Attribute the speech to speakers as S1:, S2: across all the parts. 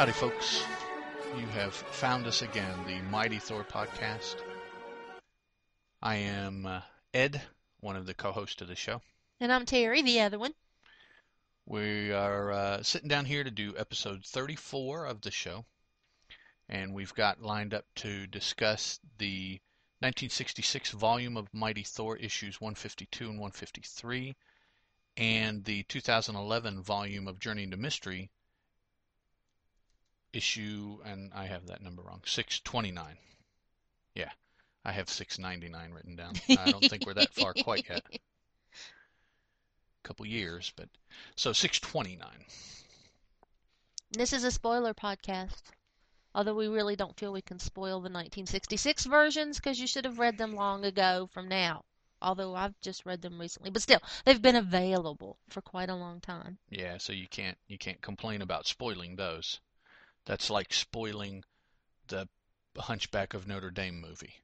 S1: Howdy, folks. You have found us again, the Mighty Thor podcast. I am uh, Ed, one of the co hosts of the show.
S2: And I'm Teri, the other one.
S1: We are uh, sitting down here to do episode 34 of the show, and we've got lined up to discuss the 1966 volume of Mighty Thor issues 152 and 153, and the 2011 volume of Journey into Mystery issue, and I have that number wrong, 629. Yeah, I have 699 written down. I don't think we're that far quite yet. A couple years, but so 629.
S2: This is a spoiler podcast. Although we really don't feel we can spoil the 1966 versions because you should have read them long ago from now. Although I've just read them recently, but still, they've been available for quite a long time.
S1: Yeah, so you can't you can't complain about spoiling those. That's like spoiling the Hunchback of Notre Dame movie.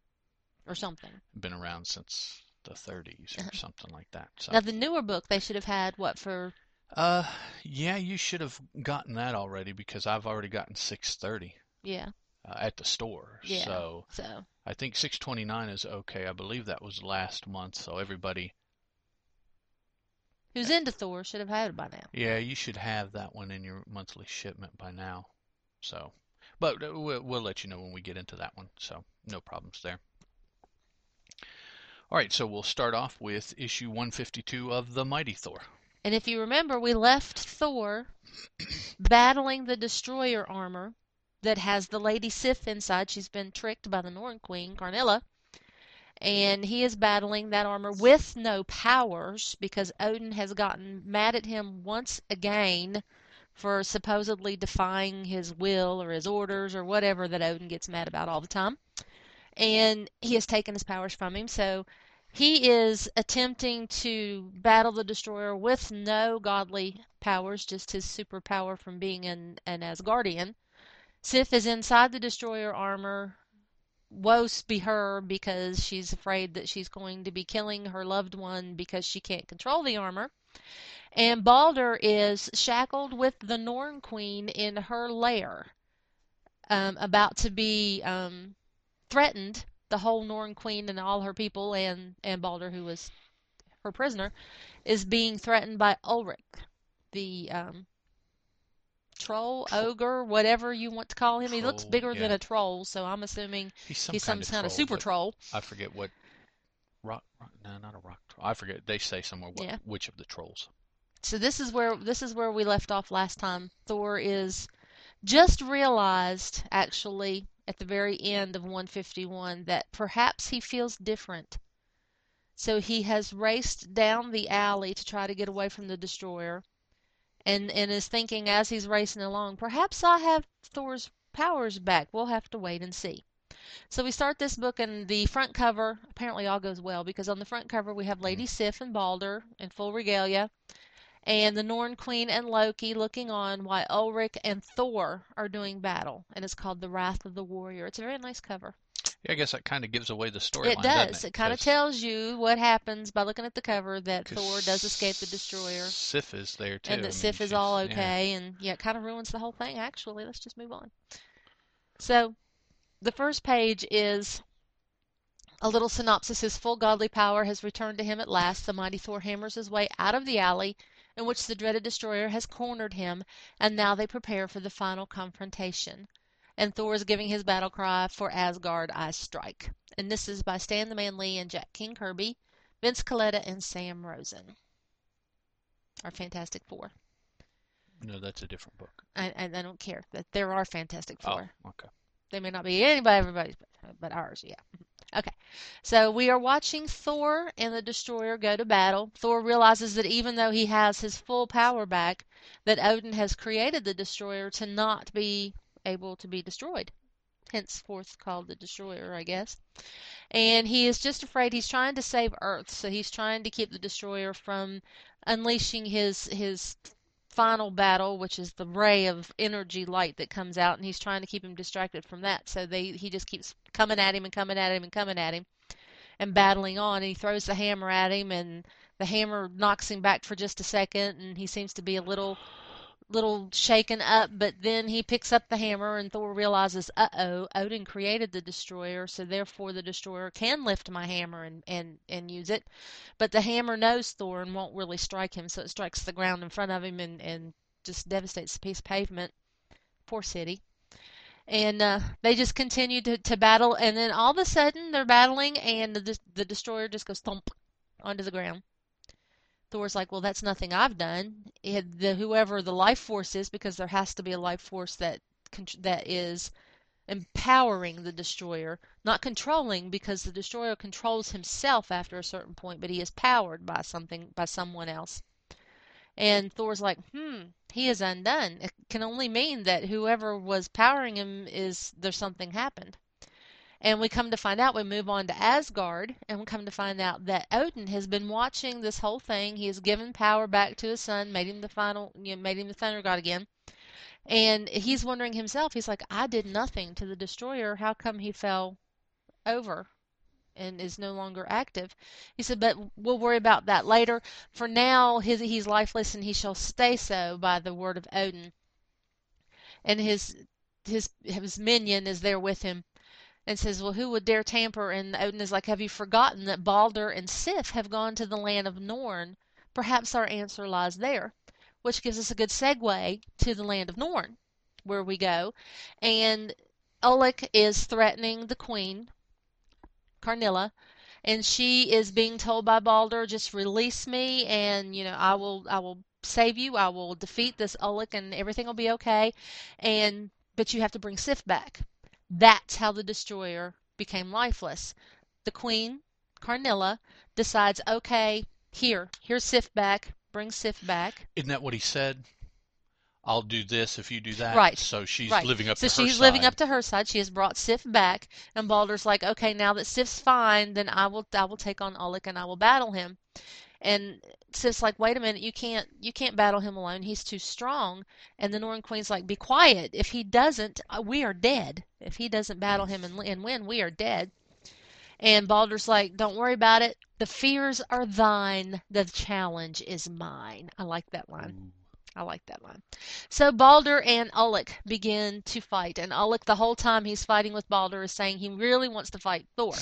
S2: Or something.
S1: Been around since the 30s or something like that. So.
S2: Now the newer book they should have had what for?
S1: Uh, yeah, you should have gotten that already because I've already gotten 630.
S2: Yeah.
S1: Uh, at the store.
S2: Yeah.
S1: So
S2: So
S1: I think 629 is okay. I believe that was last month, so everybody.
S2: who's into Thor should have had it by now.
S1: Yeah, you should have that one in your monthly shipment by now. So, but we'll, we'll let you know when we get into that one. So no problems there. All right, so we'll start off with issue 152 of the Mighty Thor.
S2: And if you remember, we left Thor battling the destroyer armor that has the Lady Sif inside. She's been tricked by the Norn Queen, Karnilla. And he is battling that armor with no powers because Odin has gotten mad at him once again for supposedly defying his will or his orders or whatever that Odin gets mad about all the time. And he has taken his powers from him. So he is attempting to battle the destroyer with no godly powers, just his superpower from being an, an Asgardian. Sif is inside the destroyer armor. Woe be her because she's afraid that she's going to be killing her loved one because she can't control the armor. And Balder is shackled with the Norn Queen in her lair, um, about to be um, threatened. The whole Norn Queen and all her people, and, and Balder, who was her prisoner, is being threatened by Ulrich, the um, troll, ogre, whatever you want to call him. he looks
S1: Troll,
S2: bigger than a troll, so I'm assuming
S1: He's some
S2: he's some
S1: kind,
S2: kind
S1: of,
S2: of super troll.
S1: I forget what rock, rock. No, not a rock troll. I forget. They say somewhere what,
S2: Yeah.
S1: which of the trolls.
S2: So this is where this is where we left off last time. Thor is just realized actually at the very end of 151 that perhaps he feels different. So he has raced down the alley to try to get away from the destroyer and and is thinking as he's racing along, perhaps I have Thor's powers back. We'll have to wait and see. So we start this book and the front cover apparently all goes well because on the front cover we have mm-hmm. Lady Sif and Balder in full regalia and the Norn Queen and Loki looking on while Ulrich and Thor are doing battle, and it's called The Wrath of the Warrior. It's a very nice cover.
S1: Yeah, I guess that kind of gives away the storyline.
S2: It does.
S1: doesn't
S2: It kind of tells you what happens by looking at the cover that Thor does escape the destroyer,
S1: Sif is there too.
S2: and
S1: I
S2: that
S1: mean,
S2: Sif is all
S1: yeah.
S2: okay, and yeah, it kind of ruins the whole thing. Actually, let's just move on. So, the first page is a little synopsis. His full godly power has returned to him at last. The mighty Thor hammers his way out of the alley in which the dreaded destroyer has cornered him, and now they prepare for the final confrontation. And Thor is giving his battle cry for Asgard I strike. And this is by Stan the Man Lee and Jack King Kirby, Vince Colletta, and Sam Rosen. Our Fantastic Four.
S1: No, that's a different book.
S2: I, I, I don't care that there are Fantastic oh, Four.
S1: Oh, okay.
S2: They may not be anybody, everybody's, but, but ours, yeah. Okay, so we are watching Thor and the Destroyer go to battle. Thor realizes that even though he has his full power back, that Odin has created the Destroyer to not be able to be destroyed. Henceforth called the Destroyer, I guess. And he is just afraid he's trying to save Earth, so he's trying to keep the Destroyer from unleashing his his final battle, which is the ray of energy light that comes out, and he's trying to keep him distracted from that. So they he just keeps coming at him and coming at him and coming at him, and battling on. And he throws the hammer at him, and the hammer knocks him back for just a second, and he seems to be a little little shaken up, but then he picks up the hammer and Thor realizes, uh-oh, Odin created the destroyer, so therefore the destroyer can lift my hammer and, and, and use it. But the hammer knows Thor and won't really strike him, so it strikes the ground in front of him and, and just devastates a piece of pavement. Poor city. And uh, they just continue to, to battle, and then all of a sudden they're battling, and the, the destroyer just goes thump onto the ground. Thor's like, well, that's nothing I've done. It, the whoever the life force is, because there has to be a life force that that is empowering the destroyer, not controlling, because the destroyer controls himself after a certain point, but he is powered by something by someone else. And Thor's like, hmm, he is undone. It can only mean that whoever was powering him is there's something happened. And we come to find out, we move on to Asgard, and we come to find out that Odin has been watching this whole thing. He has given power back to his son, made him the final, you know, made him the thunder god again. And he's wondering himself, he's like, I did nothing to the destroyer. How come he fell over and is no longer active? He said, but we'll worry about that later. For now, his, he's lifeless and he shall stay so by the word of Odin. And his his his minion is there with him and says, Well, who would dare tamper? And Odin is like, Have you forgotten that Balder and Sif have gone to the land of Norn? Perhaps our answer lies there. Which gives us a good segue to the land of Norn, where we go. And Ulik is threatening the queen, Karnilla, and she is being told by Balder, just release me and, you know, I will I will save you. I will defeat this Ulik and everything will be okay. And but you have to bring Sif back. That's how the destroyer became lifeless. The queen, Karnilla, decides, okay, here, here's Sif back, bring Sif back.
S1: Isn't that what he said? I'll do this if you do that.
S2: Right.
S1: So she's
S2: right.
S1: living up
S2: so
S1: to her side.
S2: So she's living up to her side. She has brought Sif back, and Balder's like, okay, now that Sif's fine, then I will I will take on Ulik and I will battle him. And Sif's like, wait a minute, you can't you can't battle him alone. He's too strong. And the Norn Queen's like, be quiet. If he doesn't, uh, we are dead. If he doesn't battle him and, and win, we are dead. And Balder's like, don't worry about it. The fears are thine. The challenge is mine. I like that line. I like that line. So Balder and Ulik begin to fight, and Ulik the whole time he's fighting with Balder is saying he really wants to fight Thor.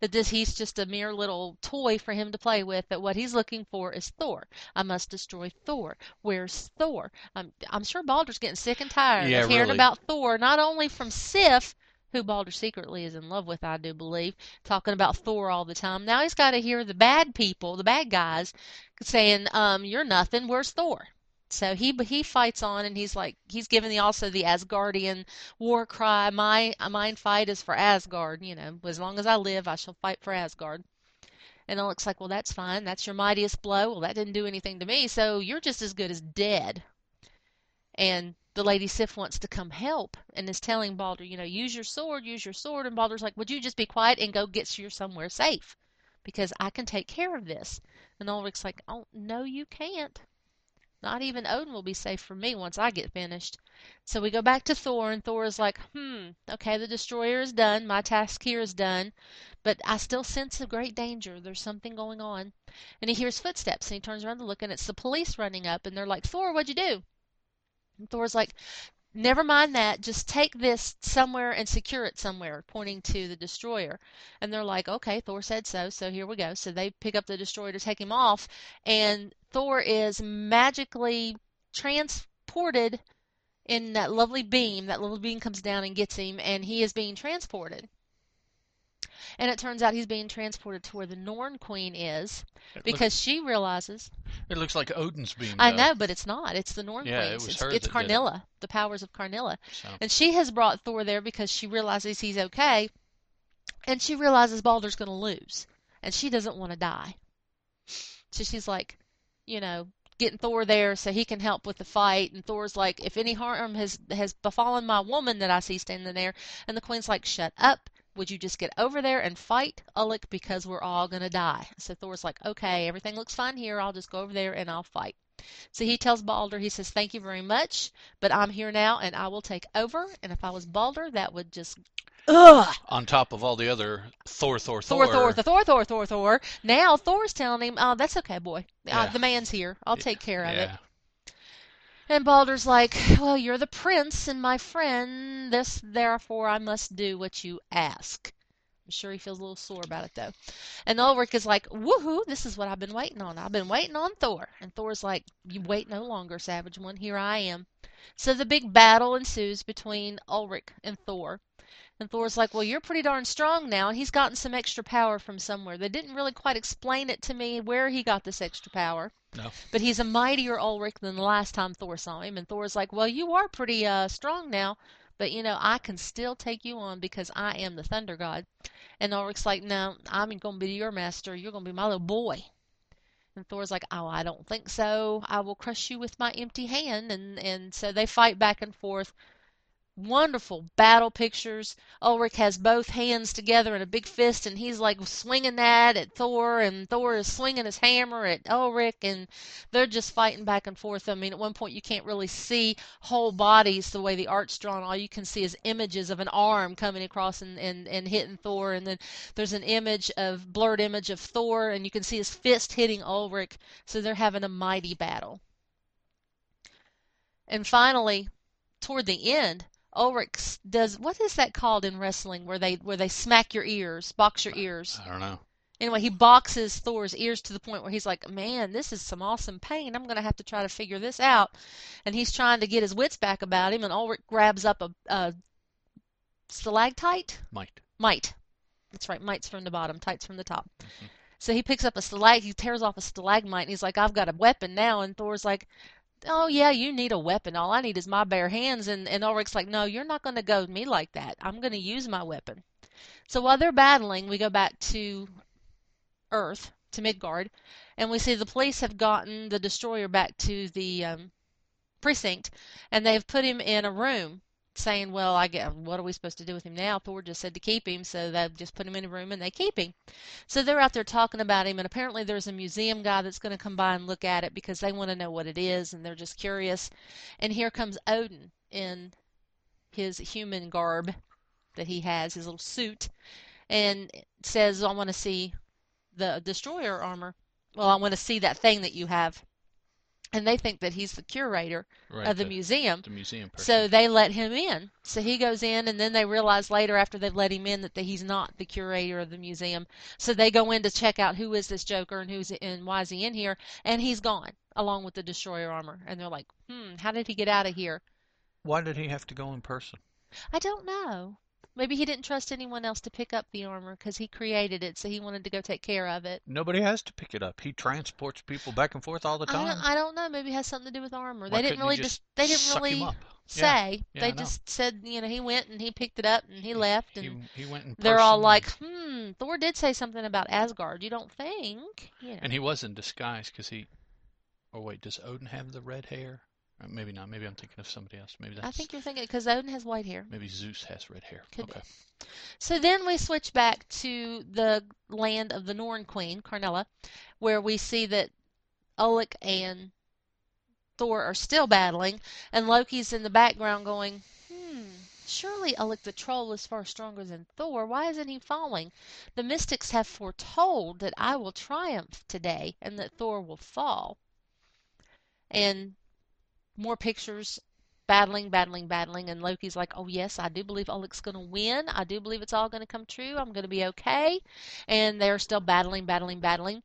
S2: That this he's just a mere little toy for him to play with. That what he's looking for is Thor. I must destroy Thor. Where's Thor? I'm I'm sure Balder's getting sick and tired
S1: Yeah,
S2: of hearing
S1: really.
S2: about Thor, not only from Sif, who Balder secretly is in love with, I do believe, talking about Thor all the time. Now he's got to hear the bad people, the bad guys, saying, um, "You're nothing. Where's Thor?" So he he fights on, and he's like he's giving the also the Asgardian war cry. My mine fight is for Asgard. You know, as long as I live, I shall fight for Asgard. And looks like, well, that's fine. That's your mightiest blow. Well, that didn't do anything to me, so you're just as good as dead. And the lady Sif wants to come help and is telling Balder, you know, use your sword, use your sword. And Balder's like, would you just be quiet and go get you somewhere safe? Because I can take care of this. And Ulrich's like, oh, no, you can't. Not even Odin will be safe from me once I get finished. So we go back to Thor, and Thor is like, hmm, okay, the destroyer is done. My task here is done. But I still sense a great danger. There's something going on. And he hears footsteps, and he turns around to look, and it's the police running up, and they're like, Thor, what'd you do? And Thor's like, never mind that. Just take this somewhere and secure it somewhere, pointing to the destroyer. And they're like, okay, Thor said so, so here we go. So they pick up the destroyer to take him off, and Thor is magically transported in that lovely beam. That little beam comes down and gets him, and he is being transported. And it turns out he's being transported to where the Norn Queen is
S1: It
S2: because she realizes
S1: it looks like Odin's being.
S2: I know, but it's not. It's the Norn
S1: Yeah, it was
S2: it's
S1: her
S2: it's
S1: did it.
S2: The powers of Karnilla.
S1: So,
S2: And she has brought Thor there because she realizes he's okay. And she realizes Balder's going to lose. And she doesn't want to die. So she's like, you know, getting Thor there so he can help with the fight. And Thor's like, if any harm has, has befallen my woman that I see standing there. And the Queen's like, shut up. Would you just get over there and fight Ullek because we're all going to die? So Thor's like, okay, everything looks fine here. I'll just go over there and I'll fight. So he tells Balder, he says, Thank you very much, but I'm here now and I will take over. And if I was Balder, that would just. Ugh!
S1: on top of all the other Thor, Thor,
S2: Thor,
S1: Thor,
S2: Thor, Thor, Thor, Thor, Thor. Thor. Now Thor's telling him, oh, that's okay, boy. Uh,
S1: Yeah.
S2: the man's here. I'll take care of it. And Balder's like, Well, you're the prince and my friend. This, therefore, I must do what you ask. I'm sure he feels a little sore about it, though. And Ulrich is like, Woohoo, this is what I've been waiting on. I've been waiting on Thor. And Thor's like, You wait no longer, Savage One. Here I am. So the big battle ensues between Ulrich and Thor. And Thor's like, Well, you're pretty darn strong now. And he's gotten some extra power from somewhere. They didn't really quite explain it to me where he got this extra power.
S1: No.
S2: But he's a mightier Ulrich than the last time Thor saw him. And Thor's like, Well, you are pretty uh, strong now. But you know, I can still take you on because I am the Thunder God. And Ulrich's like, No, I'm going to be your master. You're going to be my little boy. And Thor's like, Oh, I don't think so. I will crush you with my empty hand. And, and so they fight back and forth wonderful battle pictures. Ulrich has both hands together in a big fist, and he's like swinging that at Thor, and Thor is swinging his hammer at Ulrich, and they're just fighting back and forth. I mean, at one point you can't really see whole bodies the way the art's drawn. All you can see is images of an arm coming across and, and, and hitting Thor, and then there's an image of blurred image of Thor, and you can see his fist hitting Ulrich. So they're having a mighty battle. And finally, toward the end, Ulrich does what is that called in wrestling where they where they smack your ears, box your ears.
S1: I don't know.
S2: Anyway, he boxes Thor's ears to the point where he's like, "Man, this is some awesome pain. I'm going to have to try to figure this out." And he's trying to get his wits back about him, and Ulrich grabs up a, a stalactite.
S1: Might.
S2: Mite. That's right. Mites from the bottom, tights from the top. Mm-hmm. So he picks up a stalag. He tears off a stalagmite, and he's like, "I've got a weapon now." And Thor's like, oh yeah, you need a weapon. All I need is my bare hands. And, and Ulrich's like, no, you're not going to go to me like that. I'm going to use my weapon. So while they're battling, we go back to Earth, to Midgard, and we see the police have gotten the destroyer back to the um, precinct, and they've put him in a room saying, well, I get, what are we supposed to do with him now? Thor just said to keep him, so they just put him in a room and they keep him. So they're out there talking about him, and apparently there's a museum guy that's going to come by and look at it because they want to know what it is, and they're just curious. And here comes Odin in his human garb that he has, his little suit, and says, I want to see the destroyer armor. Well, I want to see that thing that you have and they think that he's the curator right, of the, the, museum.
S1: The museum person.
S2: So they let him in. So he goes in, and then they realize later, after they've let him in, that the, he's not the curator of the museum. So they go in to check out who is this Joker and who's and why is he in here, and he's gone along with the destroyer armor. And they're like, hmm, how did he get out of here?
S1: Why did he have to go in person?
S2: I don't know. Maybe he didn't trust anyone else to pick up the armor because he created it, so he wanted to go take care of it.
S1: Nobody has to pick it up. He transports people back and forth all the time. I
S2: don't, I don't know. Maybe it has something to do with armor. Why they didn't really just, they didn't really say. Yeah. Yeah, they just said, you know, he went and he picked it up and he, he left and
S1: he, he went in
S2: they're all like, hmm, Thor did say something about Asgard. You don't think? You know.
S1: And he was in disguise because he. Oh wait, does Odin have the red hair? Uh, maybe not. Maybe I'm thinking of somebody else. Maybe that's.
S2: I think you're thinking because Odin has white hair.
S1: Maybe Zeus has red hair.
S2: Could okay. Be. So then we switch back to the land of the Norn Queen, Karnilla, where we see that Ulik and Thor are still battling, and Loki's in the background going, "Hmm, surely Ulik the troll is far stronger than Thor. Why isn't he falling? The mystics have foretold that I will triumph today and that Thor will fall." And more pictures battling, battling, battling, and Loki's like, "Oh yes, I do believe Ulik's going to win. I do believe it's all going to come true. I'm going to be okay." And they're still battling, battling, battling.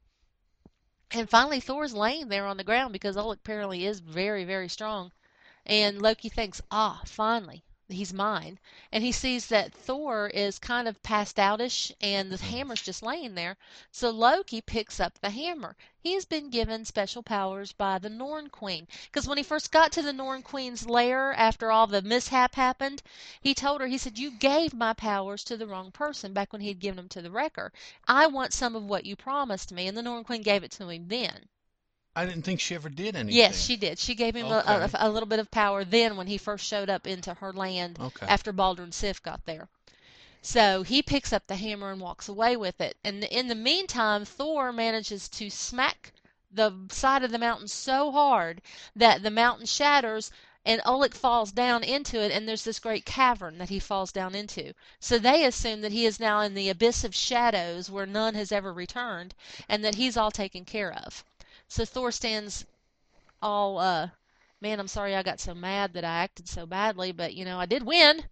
S2: And finally, Thor's laying there on the ground because Ulik apparently is very, very strong. And Loki thinks, "Ah, finally, he's mine. And he sees that Thor is kind of passed outish and the mm-hmm. hammer's just laying there. So Loki picks up the hammer. He has been given special powers by the Norn Queen. Because when he first got to the Norn Queen's lair after all the mishap happened, he told her, he said, You gave my powers to the wrong person back when he had given them to the Wrecker. I want some of what you promised me. And the Norn Queen gave it to him then.
S1: I didn't think she ever did anything.
S2: Yes, she did. She gave him okay. a, a, a, little bit of power then when he first showed up into her land okay. after Balder and Sif got there. So he picks up the hammer and walks away with it. And in the meantime, Thor manages to smack the side of the mountain so hard that the mountain shatters and Ulik falls down into it, and there's this great cavern that he falls down into. So they assume that he is now in the abyss of shadows where none has ever returned, and that he's all taken care of. So Thor stands all uh, man, I'm sorry I got so mad that I acted so badly, but you know, I did win.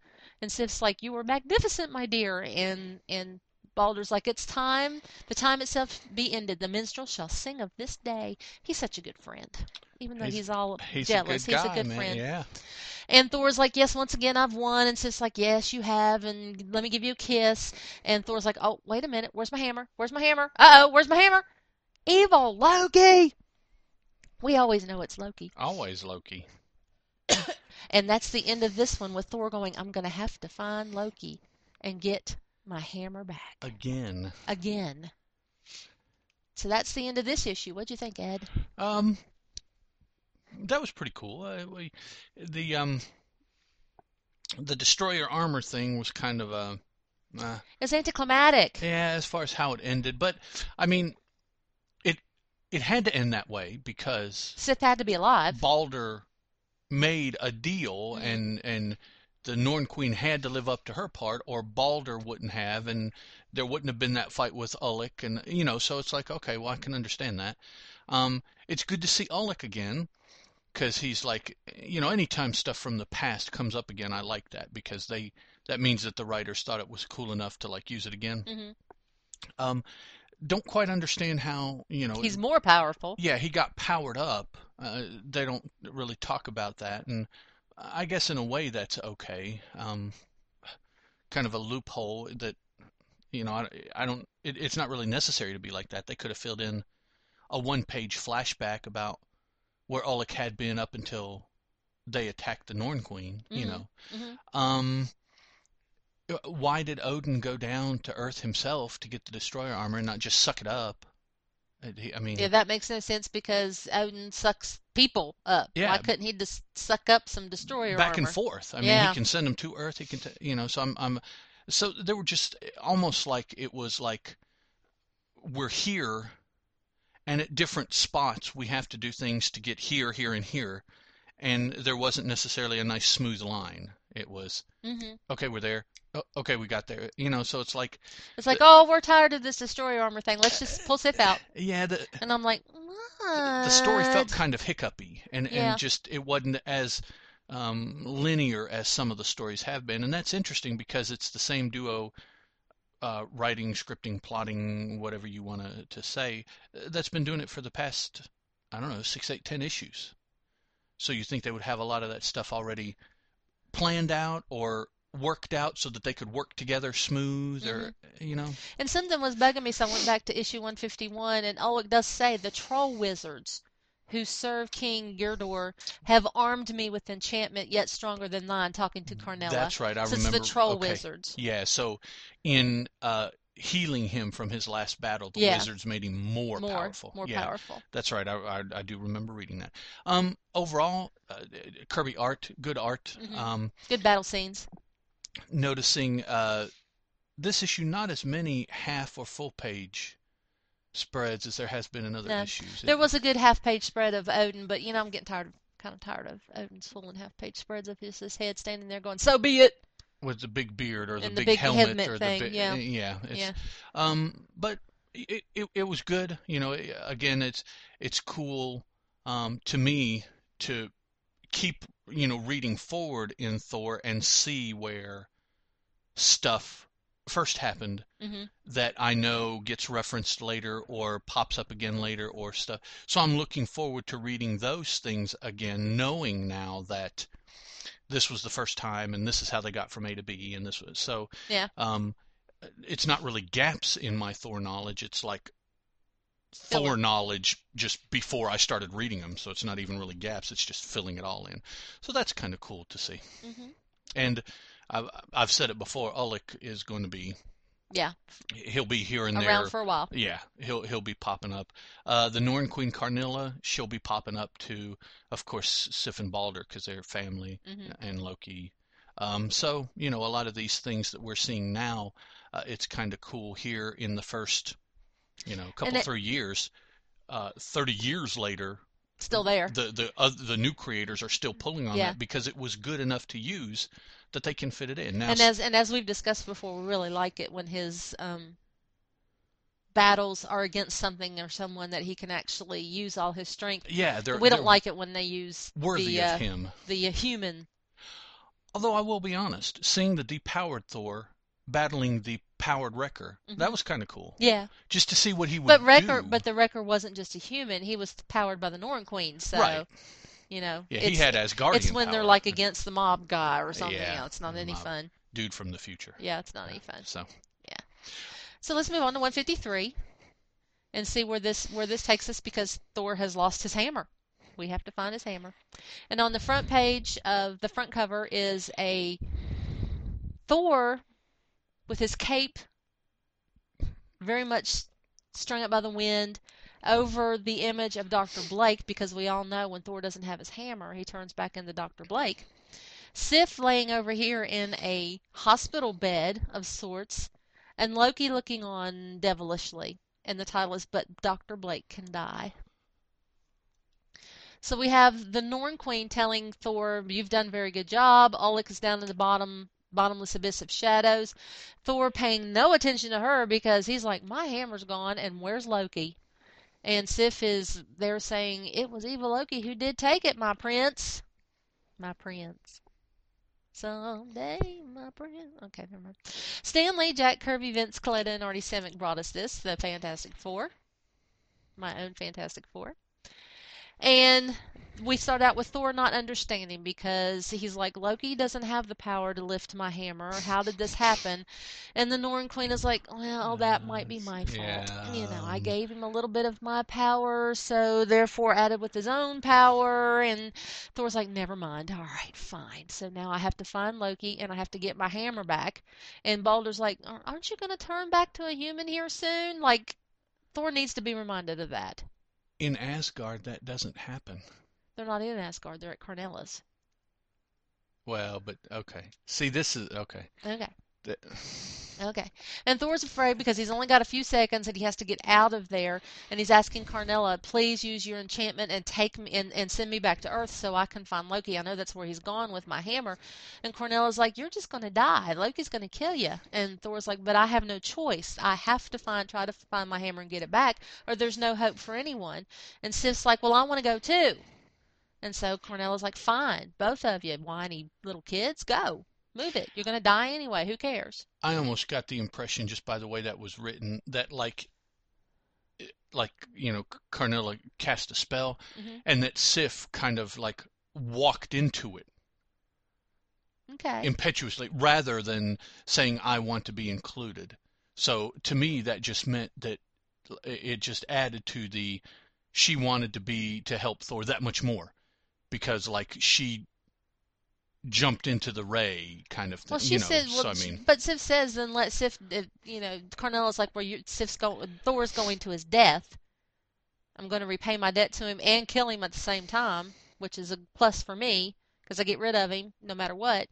S2: And Sif's like, you were magnificent, my dear. And and Balder's like, it's time, the time itself be ended. The minstrel shall sing of this day. He's such a good friend, even though he's,
S1: He's-
S2: all
S1: He's
S2: jealous.
S1: a good guy,
S2: he's a good
S1: man.
S2: friend.
S1: Yeah.
S2: And Thor's like, yes, once again I've won. And Sif's like, yes, you have. And let me give you a kiss. And Thor's like, oh, wait a minute. Where's my hammer? Where's my hammer? Uh oh, where's my hammer? Evil Loki. We always know it's Loki.
S1: Always Loki.
S2: And that's the end of this one with Thor going, I'm going to have to find Loki and get my hammer back
S1: Again.
S2: again. So that's the end of this issue. What'd you think, Ed?
S1: Um, that was pretty cool. Uh, we, the um, the destroyer armor thing was kind of a, uh,
S2: It's anticlimactic.
S1: yeah, as far as how it ended. But I mean, it had to end that way because
S2: Sif had to be alive.
S1: Balder made a deal,
S2: Mhm.
S1: and and the Norn Queen had to live up to her part, or Balder wouldn't have, and there wouldn't have been that fight with Ulik, and you know, so it's like, okay, well, I can understand that. Um, it's good to see Ulik again, because he's like, you know, anytime stuff from the past comes up again, I like that because they that means that the writers thought it was cool enough to like use it again.
S2: hmm
S1: Um, don't quite understand how, you know,
S2: He's more powerful.
S1: yeah, he got powered up. Uh, they don't really talk about that, and I guess in a way that's okay. Um, kind of a loophole that, you know, I, I don't. It, it's not really necessary to be like that. They could have filled in a one-page flashback about where Ulik had been up until they attacked the Norn Queen. You
S2: Mhm.
S1: know,
S2: hmm
S1: um, why did Odin go down to Earth himself to get the destroyer armor and not just suck it up? Uh, I mean,
S2: Yeah, that makes no sense because Odin sucks people up.
S1: Yeah.
S2: Why couldn't he just suck up some destroyer armor?
S1: back
S2: armor?
S1: and forth. I mean,
S2: Yeah.
S1: he can send them to Earth. He can, t- you know. So I'm, I'm, so they were just almost like it was like we're here, and at different spots we have to do things to get here, here, and here, and there wasn't necessarily a nice smooth line. It was
S2: hmm
S1: okay, we're there. Oh, okay, we got there. You know, so it's like
S2: It's like, oh, we're tired of this destroyer armor thing. Let's just pull Sif out.
S1: yeah, the
S2: And I'm like, what?
S1: the story felt kind of hiccupy and,
S2: Yeah.
S1: and just it wasn't as um, linear as some of the stories have been and that's interesting because it's the same duo uh, writing scripting plotting whatever you want to, to say uh, that's been doing it for the past i don't know six eight ten issues so you think they would have a lot of that stuff already planned out or worked out so that they could work together smooth or you know
S2: And something was bugging me, so I went back to issue 151, and oh, it does say the troll wizards who serve King Gyrdor have armed me with enchantment yet stronger than thine, talking to Carnella.
S1: that's right i
S2: so
S1: remember
S2: it's the troll
S1: okay.
S2: wizards.
S1: Yeah, so in uh, healing him from his last battle, the
S2: Yeah.
S1: wizards made him more,
S2: More,
S1: powerful.
S2: more
S1: yeah,
S2: powerful.
S1: that's right. I, I, I do remember reading that. Um, overall, uh, Kirby art, good art.
S2: Mhm.
S1: Um,
S2: Good battle scenes.
S1: Noticing uh, this issue not as many half or full page spreads as there has been in other
S2: No,
S1: issues.
S2: There was a good half page spread of Odin, but you know, I'm getting tired of kind of tired of Odin's full and half page spreads of his, his head standing there going, So be it.
S1: with the big beard or the
S2: And the
S1: big,
S2: big
S1: helmet,
S2: helmet
S1: or
S2: thing,
S1: the big
S2: yeah.
S1: yeah it's,
S2: Yeah.
S1: um but it, it it was good you know again it's it's cool um to me to keep you know reading forward in Thor and see where stuff first happened
S2: hmm
S1: that I know gets referenced later or pops up again later or stuff. So I'm looking forward to reading those things again, knowing now that this was the first time and this is how they got from A to B and this was so.
S2: Yeah.
S1: Um, it's not really gaps in my Thor knowledge. It's like
S2: Filler.
S1: Thor knowledge just before I started reading them. So it's not even really gaps. It's just filling it all in. So that's kind of cool to see.
S2: hmm
S1: And I've, I've said it before. Ulik is going to be.
S2: Yeah.
S1: He'll be here and there.
S2: Around for a while.
S1: Yeah, he'll he'll be popping up. Uh, the Norn Queen Karnilla, she'll be popping up to, of course, Sif and Balder because they're family,
S2: hmm
S1: and Loki. Um, so you know, a lot of these things that we're seeing now, uh, it's kind of cool here in the first, you know, a couple
S2: it-
S1: three years. Uh, Thirty years later,
S2: Still there.
S1: the the uh, the new creators are still pulling on
S2: Yeah.
S1: that because it was good enough to use that they can fit it in. Now,
S2: And as and as we've discussed before, we really like it when his um, battles are against something or someone that he can actually use all his strength.
S1: Yeah,
S2: we don't like it when they use
S1: worthy
S2: the uh,
S1: of him.
S2: the uh, human.
S1: Although I will be honest, seeing the depowered Thor battling the powered Wrecker, that
S2: Mhm.
S1: was kind of cool.
S2: Yeah,
S1: Just to see what he would
S2: but Wrecker,
S1: do.
S2: but the Wrecker wasn't just a human. He was powered by the Norn Queen. So,
S1: Right.
S2: you know,
S1: yeah, he had Asgardian
S2: it's when they're like against the mob guy or something.
S1: Yeah,
S2: Yeah, it's not any fun.
S1: dude from the future.
S2: Yeah, it's not any fun.
S1: So yeah.
S2: So let's move on to 153 and see where this where this takes us because Thor has lost his hammer. We have to find his hammer. And on the front page of the front cover is a Thor with his cape very much strung up by the wind over the image of Dr. Blake because we all know when Thor doesn't have his hammer, he turns back into Dr. Blake. Sif laying over here in a hospital bed of sorts, and Loki looking on devilishly. And the title is But Dr. Blake Can Die. So we have the Norn Queen telling Thor, You've done a very good job. Oleg is down at the bottom bottomless abyss of shadows. Thor paying no attention to her because he's like, My hammer's gone and where's Loki? And Sif is there saying, It was evil Loki who did take it, my prince. My prince. Someday, my prince. Okay, never mind. Stan Lee, Jack Kirby, Vince Colletta, and Artie Simek brought us this, the Fantastic Four. My own Fantastic Four. And we start out with Thor not understanding because he's like, Loki doesn't have the power to lift my hammer. How did this happen? And the Norn Queen is like, Well, that might be mm, my fault. You know, I gave him a little bit of my power, so therefore added with his own power. And Thor's like, Never mind. All right, fine. So now I have to find Loki and I have to get my hammer back. And Balder's like, Aren't you going to turn back to a human here soon? Like, Thor needs to be reminded of that.
S1: In Asgard, that doesn't happen.
S2: They're not in Asgard, they're at Carnella's.
S1: Well, but okay. See, this is okay.
S2: Okay. Okay. And Thor's afraid because he's only got a few seconds and he has to get out of there. And he's asking Carnella, please use your enchantment and take me and, and send me back to Earth so I can find Loki. I know that's where he's gone with my hammer. And Carnella's like, You're just gonna die. Loki's gonna kill you. And Thor's like, But I have no choice. I have to find try to find my hammer and get it back, or there's no hope for anyone. And Sif's like, Well, I wanna go too. And so Carnella's like, Fine, both of you whiny little kids, go. Move it. You're gonna die anyway. Who cares?
S1: I almost got the impression, just by the way that was written, that like, like you know, Carnella cast a spell,
S2: Mhm.
S1: and that Sif kind of like walked into it
S2: Okay.
S1: impetuously, rather than saying I want to be included. So to me, that just meant that it just added to the she wanted to be to help Thor that much more, because like she jumped into the ray kind of thing.
S2: Well, she
S1: you know,
S2: said, well,
S1: so I mean,
S2: but Sif says, then let Sif, uh, you know, Carnella's like, well, you, Sif's going, Thor's going to his death. I'm going to repay my debt to him and kill him at the same time, which is a plus for me because I get rid of him no matter what.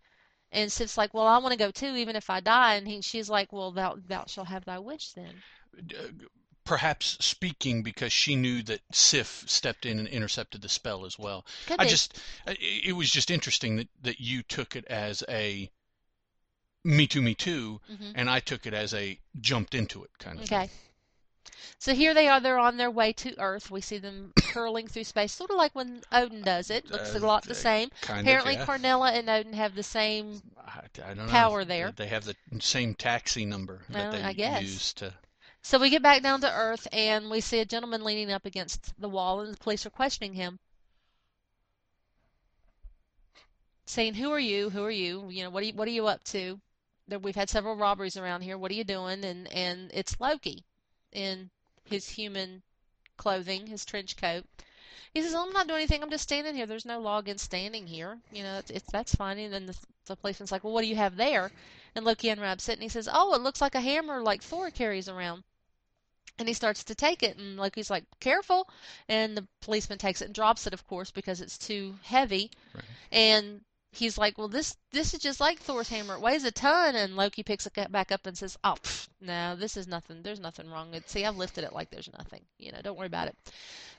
S2: And Sif's like, well, I want to go too, even if I die. And he, she's like, well, thou, thou shalt have thy wish then.
S1: Perhaps speaking because she knew that Sif stepped in and intercepted the spell as well.
S2: Could
S1: I
S2: be.
S1: just, it was just interesting that, that you took it as a me too, me too,
S2: Mhm.
S1: and I took it as a jumped into it kind of
S2: Okay. So here they are. They're on their way to Earth. We see them hurling through space, sort of like when Odin does it. Looks a
S1: Uh,
S2: lot the same. Apparently,
S1: of, yeah.
S2: Carnella and Odin have the same
S1: I, I don't know.
S2: power there.
S1: They have the same taxi number that they use to.
S2: So we get back down to Earth and we see a gentleman leaning up against the wall, and the police are questioning him, saying, "Who are you? Who are you? You know, what are you, what are you up to? There, we've had several robberies around here. What are you doing?" And and it's Loki in his human clothing, his trench coat. He says, "I'm not doing anything. I'm just standing here. There's no law against standing here. You know, it's, it's that's fine." And then the, the policeman's like, "Well, what do you have there?" And Loki unwraps it and he says, "Oh, it looks like a hammer like Thor carries around." And he starts to take it, and Loki's like, "Careful!" And the policeman takes it and drops it, of course, because it's too heavy.
S1: Right.
S2: And he's like, "Well, this this is just like Thor's hammer. It weighs a ton." And Loki picks it back up and says, "Oh, pff, no, this is nothing. There's nothing wrong. With It, see, I've lifted it like there's nothing. You know, don't worry about it."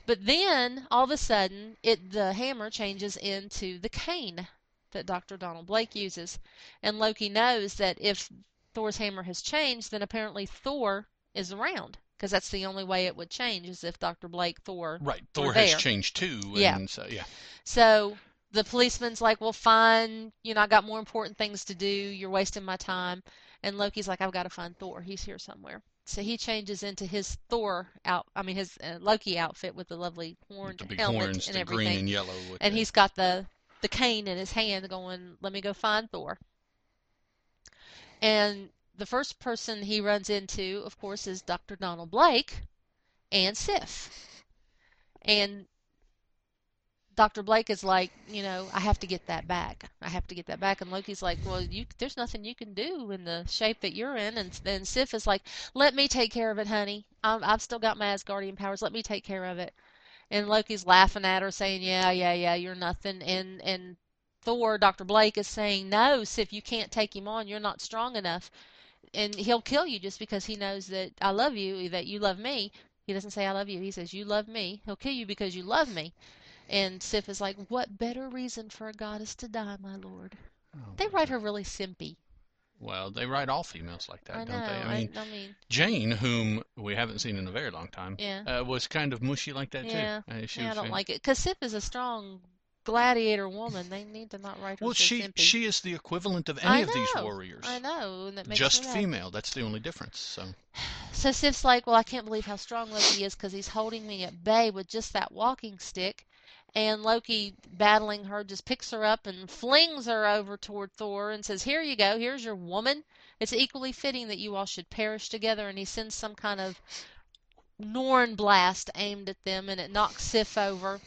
S2: But then all of a sudden, it the hammer changes into the cane that Dr. Donald Blake uses, and Loki knows that if Thor's hammer has changed, then apparently Thor is around because that's the only way it would change is if Dr. Blake, Thor.
S1: Right. Thor has changed too.
S2: Yeah.
S1: So, yeah.
S2: So the policeman's like, well, fine. You know, I got more important things to do. You're wasting my time. And Loki's like, I've got to find Thor. He's here somewhere. So he changes into his Thor out. I mean, his uh, Loki outfit with the lovely horned
S1: With the big
S2: helmet
S1: horns,
S2: and
S1: the
S2: everything.
S1: green and yellow. With
S2: and he's got the the cane in his hand going let me go find thor and the first person he runs into of course is dr donald blake and sif. And dr blake is like you know i have to get that back. I have to get that back. And loki's like well you there's nothing you can do in the shape that you're in. And then sif is like let me take care of it honey. I'm, i've still got my asgardian powers. Let me take care of it. And Loki's laughing at her, saying, "Yeah, yeah, yeah, you're nothing." And and Thor, Doctor Blake, is saying, "No, Sif, you can't take him on. You're not strong enough, and he'll kill you just because he knows that I love you, that you love me." He doesn't say I love you. He says you love me. He'll kill you because you love me. And Sif is like, "What better reason for a goddess to die, my lord?"
S1: Oh,
S2: They write her really simpy.
S1: Well, they write all females like that,
S2: I
S1: don't they? I
S2: I,
S1: mean,
S2: I mean,
S1: Jane, whom we haven't seen in a very long time,
S2: yeah.
S1: uh, was kind of mushy like that
S2: Yeah.
S1: too. Uh, she
S2: Yeah, I don't like it because Sif is a strong gladiator woman. They need to not write her
S1: Well, she
S2: simpy.
S1: she is the equivalent of any of these warriors.
S2: I know, and that makes
S1: Just female. That's the only difference. So
S2: So Sif's like, well, I can't believe how strong Loki is because he's holding me at bay with just that walking stick. And Loki, battling her, just picks her up and flings her over toward Thor and says, Here you go, here's your woman. It's equally fitting that you all should perish together. And he sends some kind of Norn blast aimed at them, and it knocks Sif over.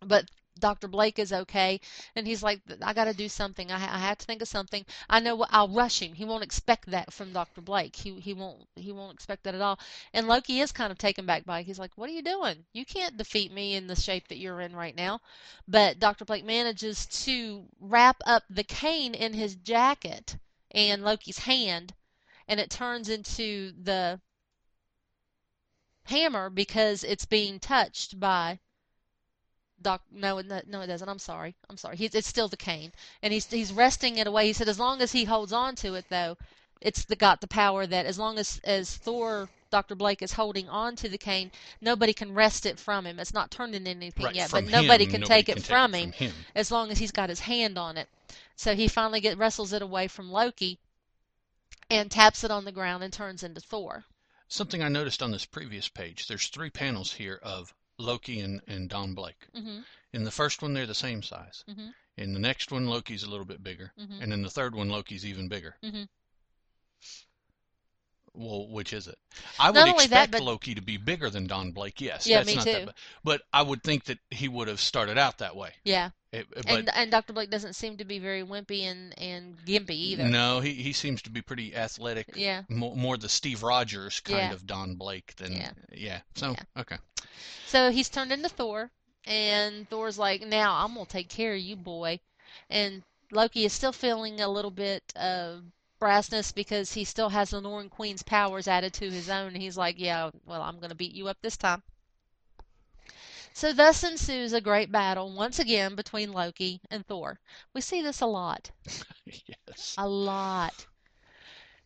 S2: But Dr. Blake is okay, and he's like, I got to do something. I, I have to think of something. I know what I'll rush him. He won't expect that from Dr. Blake. He he won't he won't expect that at all. And Loki is kind of taken back by it. He's like, "What are you doing? You can't defeat me in the shape that you're in right now." But Dr. Blake manages to wrap up the cane in his jacket and Loki's hand, and it turns into the hammer because it's being touched by Doc, no, no, no, it doesn't. I'm sorry. I'm sorry. He's, it's still the cane, and he's he's resting it away. He said as long as he holds on to it, though, it's the got the power that as long as as Thor, Doctor Blake is holding on to the cane, nobody can wrest it from him. It's not turned into anything
S1: right
S2: yet, but nobody can
S1: nobody
S2: take it
S1: can
S2: from him
S1: From him.
S2: as long as he's got his hand on it. So he finally get wrestles it away from Loki, and taps it on the ground and turns into Thor.
S1: Something I noticed on this previous page. There's three panels here of Loki and, and Don Blake.
S2: hmm
S1: In the first one, they're the same size.
S2: Mhm.
S1: In the next one, Loki's a little bit bigger,
S2: Mhm.
S1: and in the third one, Loki's even bigger. Well, which is it? I would
S2: only that,
S1: expect
S2: but-
S1: Loki to be bigger than Don Blake. Yes,
S2: Yeah,
S1: that's
S2: me
S1: not
S2: too.
S1: that. But I would think that he would have started out that way.
S2: Yeah,
S1: It- but
S2: and and Doctor Blake doesn't seem to be very wimpy and and gimpy either.
S1: no, he he seems to be pretty athletic.
S2: Yeah.
S1: More, more the Steve Rogers kind
S2: Yeah.
S1: of Don Blake than
S2: Yeah.
S1: yeah. So
S2: Yeah.
S1: okay.
S2: So he's turned into Thor, and Thor's like, "Now I'm gonna take care of you, boy." And Loki is still feeling a little bit of brassness because he still has the Norn Queen's powers added to his own. He's like, "Yeah, well, I'm gonna beat you up this time." So thus ensues a great battle once again between Loki and Thor. We see this a lot.
S1: yes.
S2: a lot.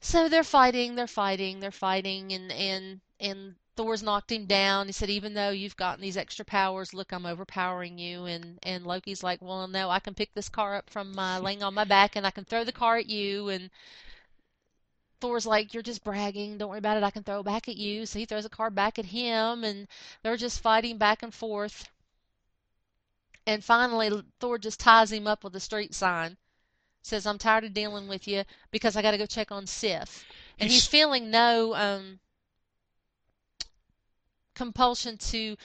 S2: So they're fighting, they're fighting, they're fighting, and and and Thor's knocked him down. He said, "Even though you've gotten these extra powers, look, I'm overpowering you." And and Loki's like, "Well, no, I can pick this car up from my laying on my back, and I can throw the car at you." And Thor's like, "You're just bragging. Don't worry about it. I can throw it back at you." So he throws a car back at him, and they're just fighting back and forth. And finally, Thor just ties him up with a street sign says I'm tired of dealing with you because I got to go check on Sif. And he's,
S1: He's-
S2: feeling no um compulsion to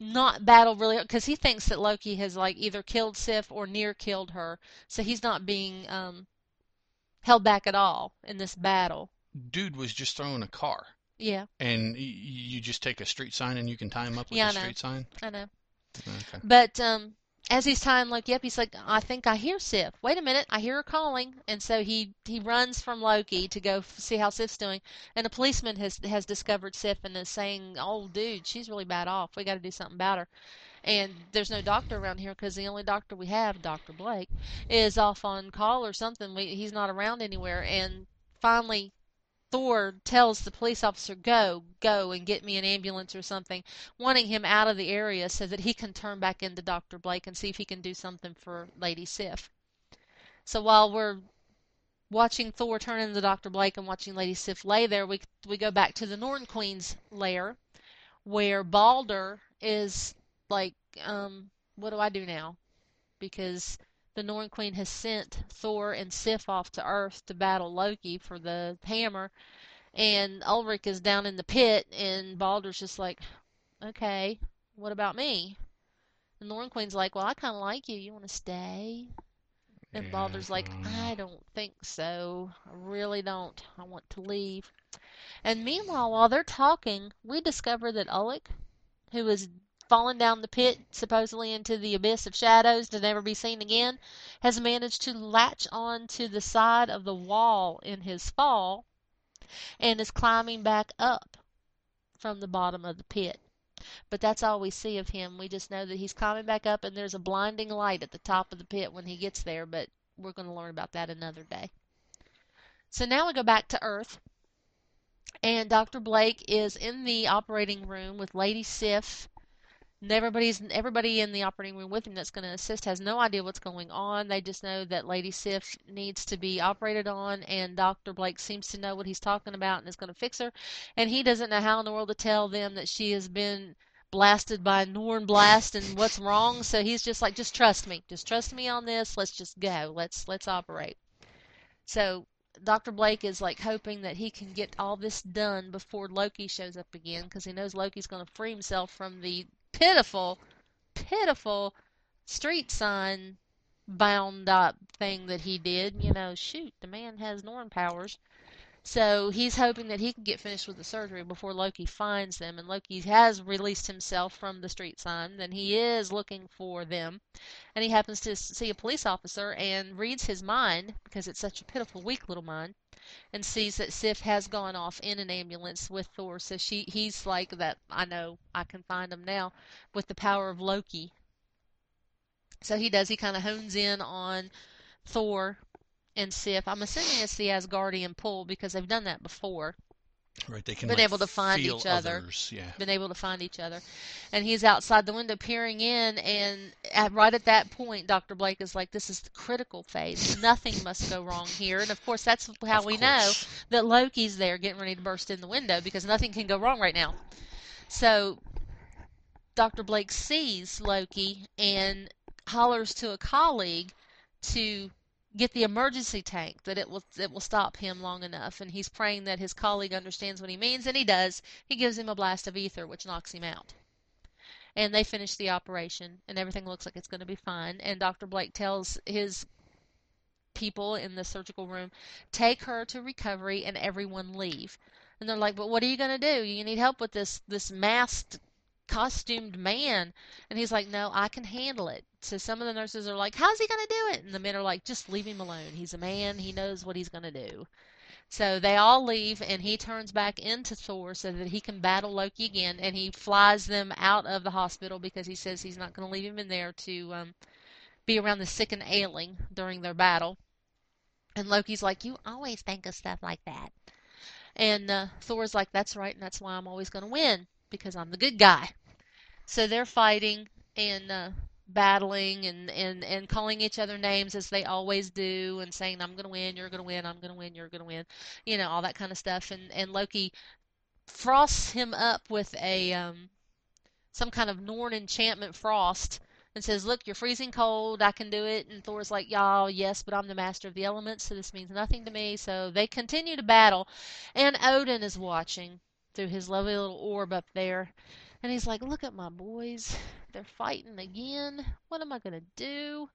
S2: not battle really because he thinks that Loki has like either killed Sif or near killed her. So he's not being um held back at all in this battle.
S1: Dude was just throwing a car,
S2: Yeah,
S1: and y- you just take a street sign and you can tie him up with
S2: Yeah,
S1: a street sign.
S2: I know.
S1: Okay.
S2: But um as he's tying Loki up, he's like, I think I hear Sif. Wait a minute, I hear her calling. And so he he runs from Loki to go f- see how Sif's doing. And a policeman has has discovered Sif and is saying, "Oh, dude, she's really bad off. We got to do something about her." And there's no doctor around here because the only doctor we have, Doctor Blake, is off on call or something. We, he's not around anywhere. And finally, Thor tells the police officer, "Go, go and get me an ambulance or something," wanting him out of the area so that he can turn back into Dr. Blake and see if he can do something for Lady Sif. So while we're watching Thor turn into Dr. Blake and watching Lady Sif lay there, we we go back to the Norn Queen's lair where Balder is like, um, what do I do now? Because the Norn Queen has sent Thor and Sif off to Earth to battle Loki for the hammer, and Ulik is down in the pit, and Balder's just like, okay, what about me? The Norn Queen's like, well, I kind of like you. You want to stay? And
S1: Yeah,
S2: Balder's like,
S1: um,
S2: I don't think so. I really don't. I want to leave. And meanwhile, while they're talking, we discover that Ulik, who is fallen down the pit, supposedly into the abyss of shadows to never be seen again, has managed to latch on to the side of the wall in his fall and is climbing back up from the bottom of the pit. But that's all we see of him. We just know that he's climbing back up and there's a blinding light at the top of the pit when he gets there, but we're going to learn about that another day. So now we go back to Earth. And Dr. Blake is in the operating room with Lady Sif and everybody's everybody in the operating room with him that's going to assist has no idea what's going on. They just know that Lady Sif needs to be operated on, and Dr. Blake seems to know what he's talking about and is going to fix her. And he doesn't know how in the world to tell them that she has been blasted by Norn Blast and what's wrong. So he's just like, just trust me, just trust me on this. Let's just go. Let's let's operate. So Dr. Blake is like hoping that he can get all this done before Loki shows up again because he knows Loki's going to free himself from the pitiful, pitiful street sign bound up thing that he did. You know, shoot, the man has Norn powers. So he's hoping that he can get finished with the surgery before Loki finds them. And Loki has released himself from the street sign. Then he is looking for them. And he happens to see a police officer and reads his mind, because it's such a pitiful, weak little mind, and sees that Sif has gone off in an ambulance with Thor. So she he's like that I know I can find him now with the power of Loki. So he does, he kind of hones in on Thor and Sif. I'm assuming it's the Asgardian pull because they've done that before.
S1: Right, they can
S2: Been
S1: like,
S2: able to find each other.
S1: others, Yeah.
S2: Been able to find each other. And he's outside the window peering in, and at, right at that point, Dr. Blake is like, This is the critical phase. Nothing must go wrong here. And of course, that's how
S1: Of
S2: we know that Loki's there getting ready to burst in the window because nothing can go wrong right now. So Dr. Blake sees Loki and hollers to a colleague to get the emergency tank that it will it will stop him long enough and he's praying that his colleague understands what he means and he does. He gives him a blast of ether which knocks him out. And they finish the operation and everything looks like it's going to be fine and Dr. Blake tells his people in the surgical room take her to recovery and everyone leave. And they're like, "But what are you going to do? You need help with this this masked costumed man." And he's like, "No, I can handle it." So some of the nurses are like, "How's he going to do it?" And the men are like, "Just leave him alone. He's a man. He knows what he's going to do." So they all leave, and he turns back into Thor so that he can battle Loki again. And he flies them out of the hospital because he says he's not going to leave him in there to um, be around the sick and ailing during their battle. And Loki's like, You always think of stuff like that. And uh, Thor's like, That's right, and that's why I'm always going to win because I'm the good guy. So they're fighting and uh, battling and, and, and calling each other names as they always do and saying, I'm going to win, you're going to win, I'm going to win, you're going to win, you know, all that kind of stuff. And, and Loki frosts him up with a um, some kind of Norn enchantment frost and says, Look, you're freezing cold, I can do it. And Thor's like, Y'all, yes, but I'm the master of the elements, so this means nothing to me. So they continue to battle. And Odin is watching through his lovely little orb up there. And he's like, Look at my boys. They're fighting again. What am I going to do?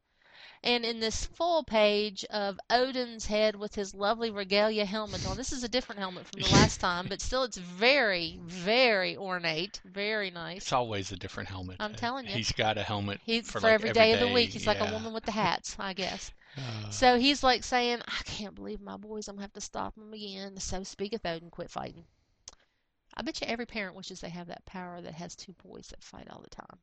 S2: And in this full page of Odin's head with his lovely regalia helmet on, this is a different helmet from the last time, but still it's very, very ornate, very nice.
S1: It's always a different helmet.
S2: I'm telling you.
S1: He's got a helmet
S2: He
S1: for,
S2: for,
S1: like,
S2: every day of the week. He's like a woman with the hats, I guess.
S1: Uh,
S2: So he's like saying, I can't believe my boys. I'm gonna have to stop them again. So speaketh Odin, quit fighting. I bet you every parent wishes they have that power that has two boys that fight all the time.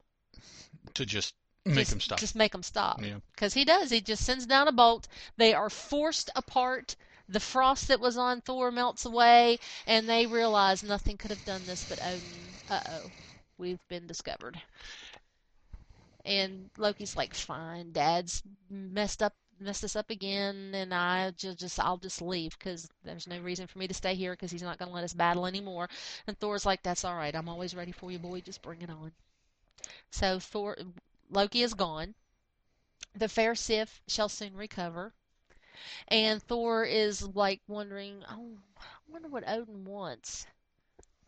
S1: to just make
S2: just,
S1: him stop.
S2: Just make them stop.
S1: Yeah.
S2: Because he does. He just sends down a bolt. They are forced apart. The frost that was on Thor melts away, and they realize nothing could have done this but Odin. Uh oh, we've been discovered. And Loki's like, "Fine, Dad's messed up, messed us up again, and I just, just I'll just leave because there's no reason for me to stay here because he's not going to let us battle anymore." And Thor's like, "That's all right. I'm always ready for you, boy. Just bring it on." So Thor, Loki is gone. The fair Sif shall soon recover. And Thor is like wondering, oh, I wonder what Odin wants.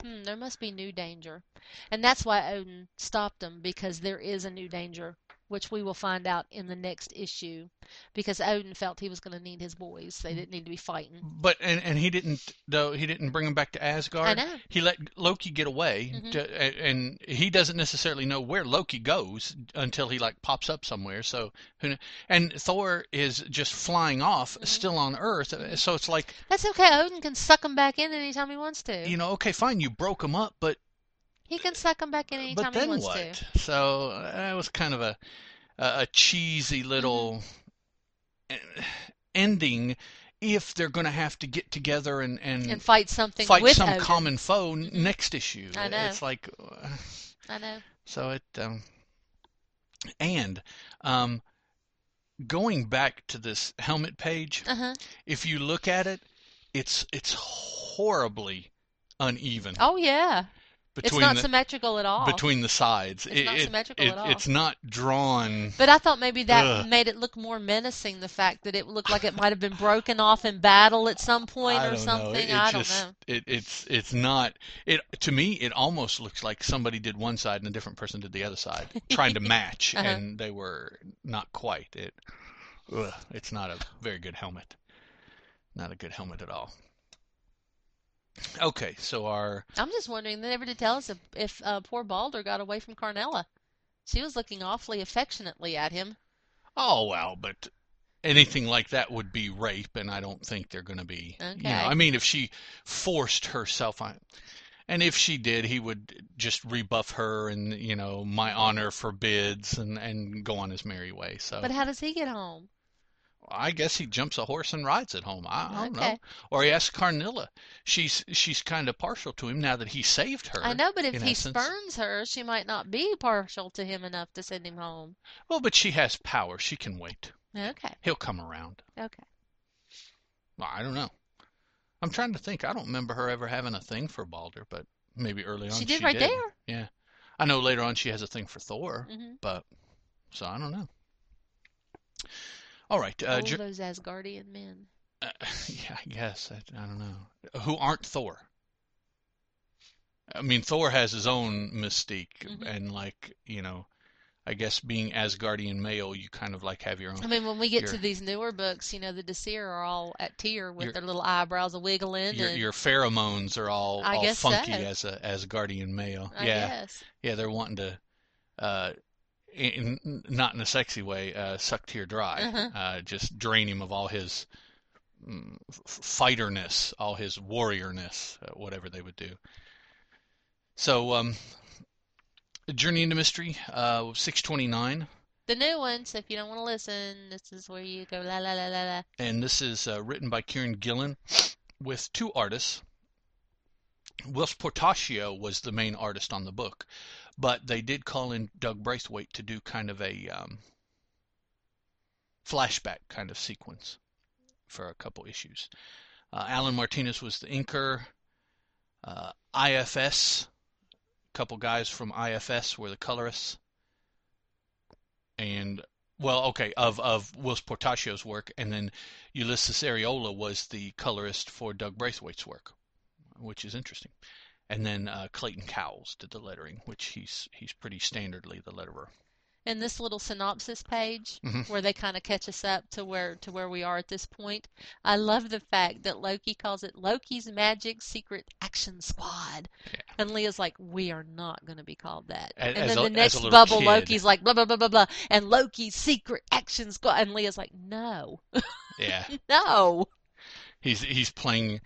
S2: Hmm, there must be new danger. And that's why Odin stopped them because there is a new danger, which we will find out in the next issue. Because Odin felt he was going to need his boys. They didn't need to be fighting.
S1: But and, and he didn't though he didn't bring them back to Asgard.
S2: I know.
S1: He let Loki get away,
S2: Mhm.
S1: to, and he doesn't necessarily know where Loki goes until he like pops up somewhere. So who and Thor is just flying off,
S2: Mhm.
S1: still on Earth. So it's like
S2: That's okay. Odin can suck him back in anytime he wants to.
S1: you know, okay, fine, you broke him up, but
S2: he can suck them back in anytime
S1: but
S2: he
S1: then
S2: wants
S1: what?
S2: to.
S1: So uh, that was kind of a a, cheesy little
S2: Mm-hmm.
S1: ending. If they're going to have to get together and and,
S2: And fight something
S1: fight some
S2: Odin.
S1: common foe
S2: Mhm.
S1: next issue,
S2: I know.
S1: it's like uh,
S2: I know.
S1: so it um, and um, going back to this helmet page,
S2: Uh huh.
S1: if you look at it, it's it's horribly uneven
S2: Oh yeah. It's not
S1: the,
S2: symmetrical at all.
S1: between the sides.
S2: It's not symmetrical at all.
S1: It's not drawn.
S2: But I thought maybe that
S1: Ugh.
S2: made it look more menacing. The fact that it looked like it might have been broken off in battle at some point or something.
S1: It,
S2: I don't
S1: just,
S2: know.
S1: It, it's it's not. It to me, it almost looks like somebody did one side and a different person did the other side, trying to match,
S2: Uh-huh.
S1: and they were not quite. It. Ugh, it's not a very good helmet. Not a good helmet at all. Okay, so our
S2: I'm just wondering. They never did tell us if, if uh, poor Balder got away from Karnilla. She was looking awfully affectionately at him.
S1: oh well, but anything like that would be rape, and I don't think they're going to be. You know,
S2: Okay.
S1: I mean, if she forced herself on, and if she did, he would just rebuff her, and you know, my honor forbids, and and go on his merry way. So
S2: But how does he get home?
S1: I guess he jumps a horse and rides it home. I, I don't know. Or he asks Karnilla. She's she's kind of partial to him now that he saved her.
S2: I know, but if he
S1: essence.
S2: spurns her, she might not be partial to him enough to send him home.
S1: Well, but she has power. She can wait.
S2: Okay.
S1: He'll come around.
S2: Okay.
S1: Well, I don't know. I'm trying to think. I don't remember her ever having a thing for Balder, but maybe early on
S2: She did right there.
S1: Yeah. I know later on she has a thing for Thor,
S2: hmm
S1: but so I don't know. All right. Uh,
S2: All those Asgardian men.
S1: uh, yeah, I guess. I, I don't know. Who aren't Thor? I mean, Thor has his own mystique,
S2: Mhm.
S1: and like you know, I guess being Asgardian male, you kind of like have your own.
S2: I mean, when we get to these newer books, you know, the Disir are all at Tyr with
S1: Your-
S2: their little eyebrows a wiggling,
S1: Your,
S2: and
S1: your pheromones are all
S2: I
S1: all funky
S2: so.
S1: as a Asgardian male.
S2: I
S1: yeah,
S2: guess.
S1: yeah, they're wanting to, uh, in, in- not in a sexy way, uh, suck Tyr dry,
S2: Uh-huh.
S1: uh, just drain him of all his mm, f- fighterness, all his warriorness, uh, whatever they would do. So, um, Journey into Mystery, uh, 629,
S2: The new one, so if you don't want to listen, this is where you go la la la la la.
S1: and this is uh, written by Kieron Gillen with two artists. Whilce Portacio was the main artist on the book, but they did call in Doug Braithwaite to do kind of a um, flashback kind of sequence for a couple issues. Uh, Allen Martinez was the inker. Uh, IFS, a couple guys from IFS were the colorists. And well, okay, of of Whilce Portacio's work, and then Ulises Arreola was the colorist for Doug Braithwaite's work, which is interesting. And then uh, Clayton Cowles did the lettering, which he's he's pretty standardly the letterer.
S2: And this little synopsis page
S1: Mhm.
S2: where they kind of catch us up to where to where we are at this point. I love the fact that Loki calls it Loki's Magic Secret Action Squad.
S1: Yeah.
S2: And Leah's like, we are not going to be called that.
S1: A-
S2: and then
S1: a-
S2: the next bubble,
S1: kid.
S2: Loki's like, blah, blah, blah, blah, blah. And Loki's Secret Action Squad. And Leah's like, no,
S1: Yeah,
S2: no.
S1: he's he's playing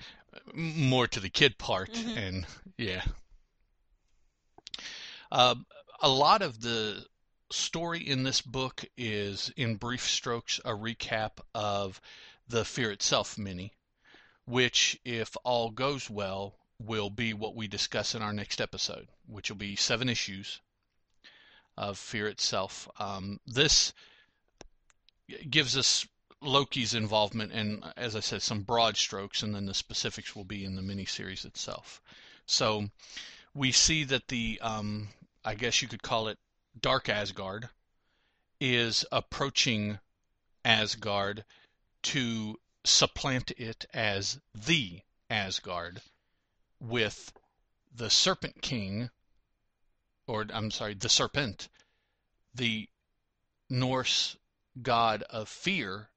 S1: more to the kid part,
S2: Mhm.
S1: and yeah. Uh, a lot of the story in this book is, in brief strokes, a recap of the Fear Itself mini. which, if all goes well, will be what we discuss in our next episode, which will be seven issues of Fear itself. Um, this gives us Loki's involvement and, as I said, some broad strokes, and then the specifics will be in the miniseries itself. So we see that the, um, I guess you could call it Dark Asgard, is approaching Asgard to supplant it as the Asgard with the Serpent King, or I'm sorry, the Serpent, the Norse god of fear,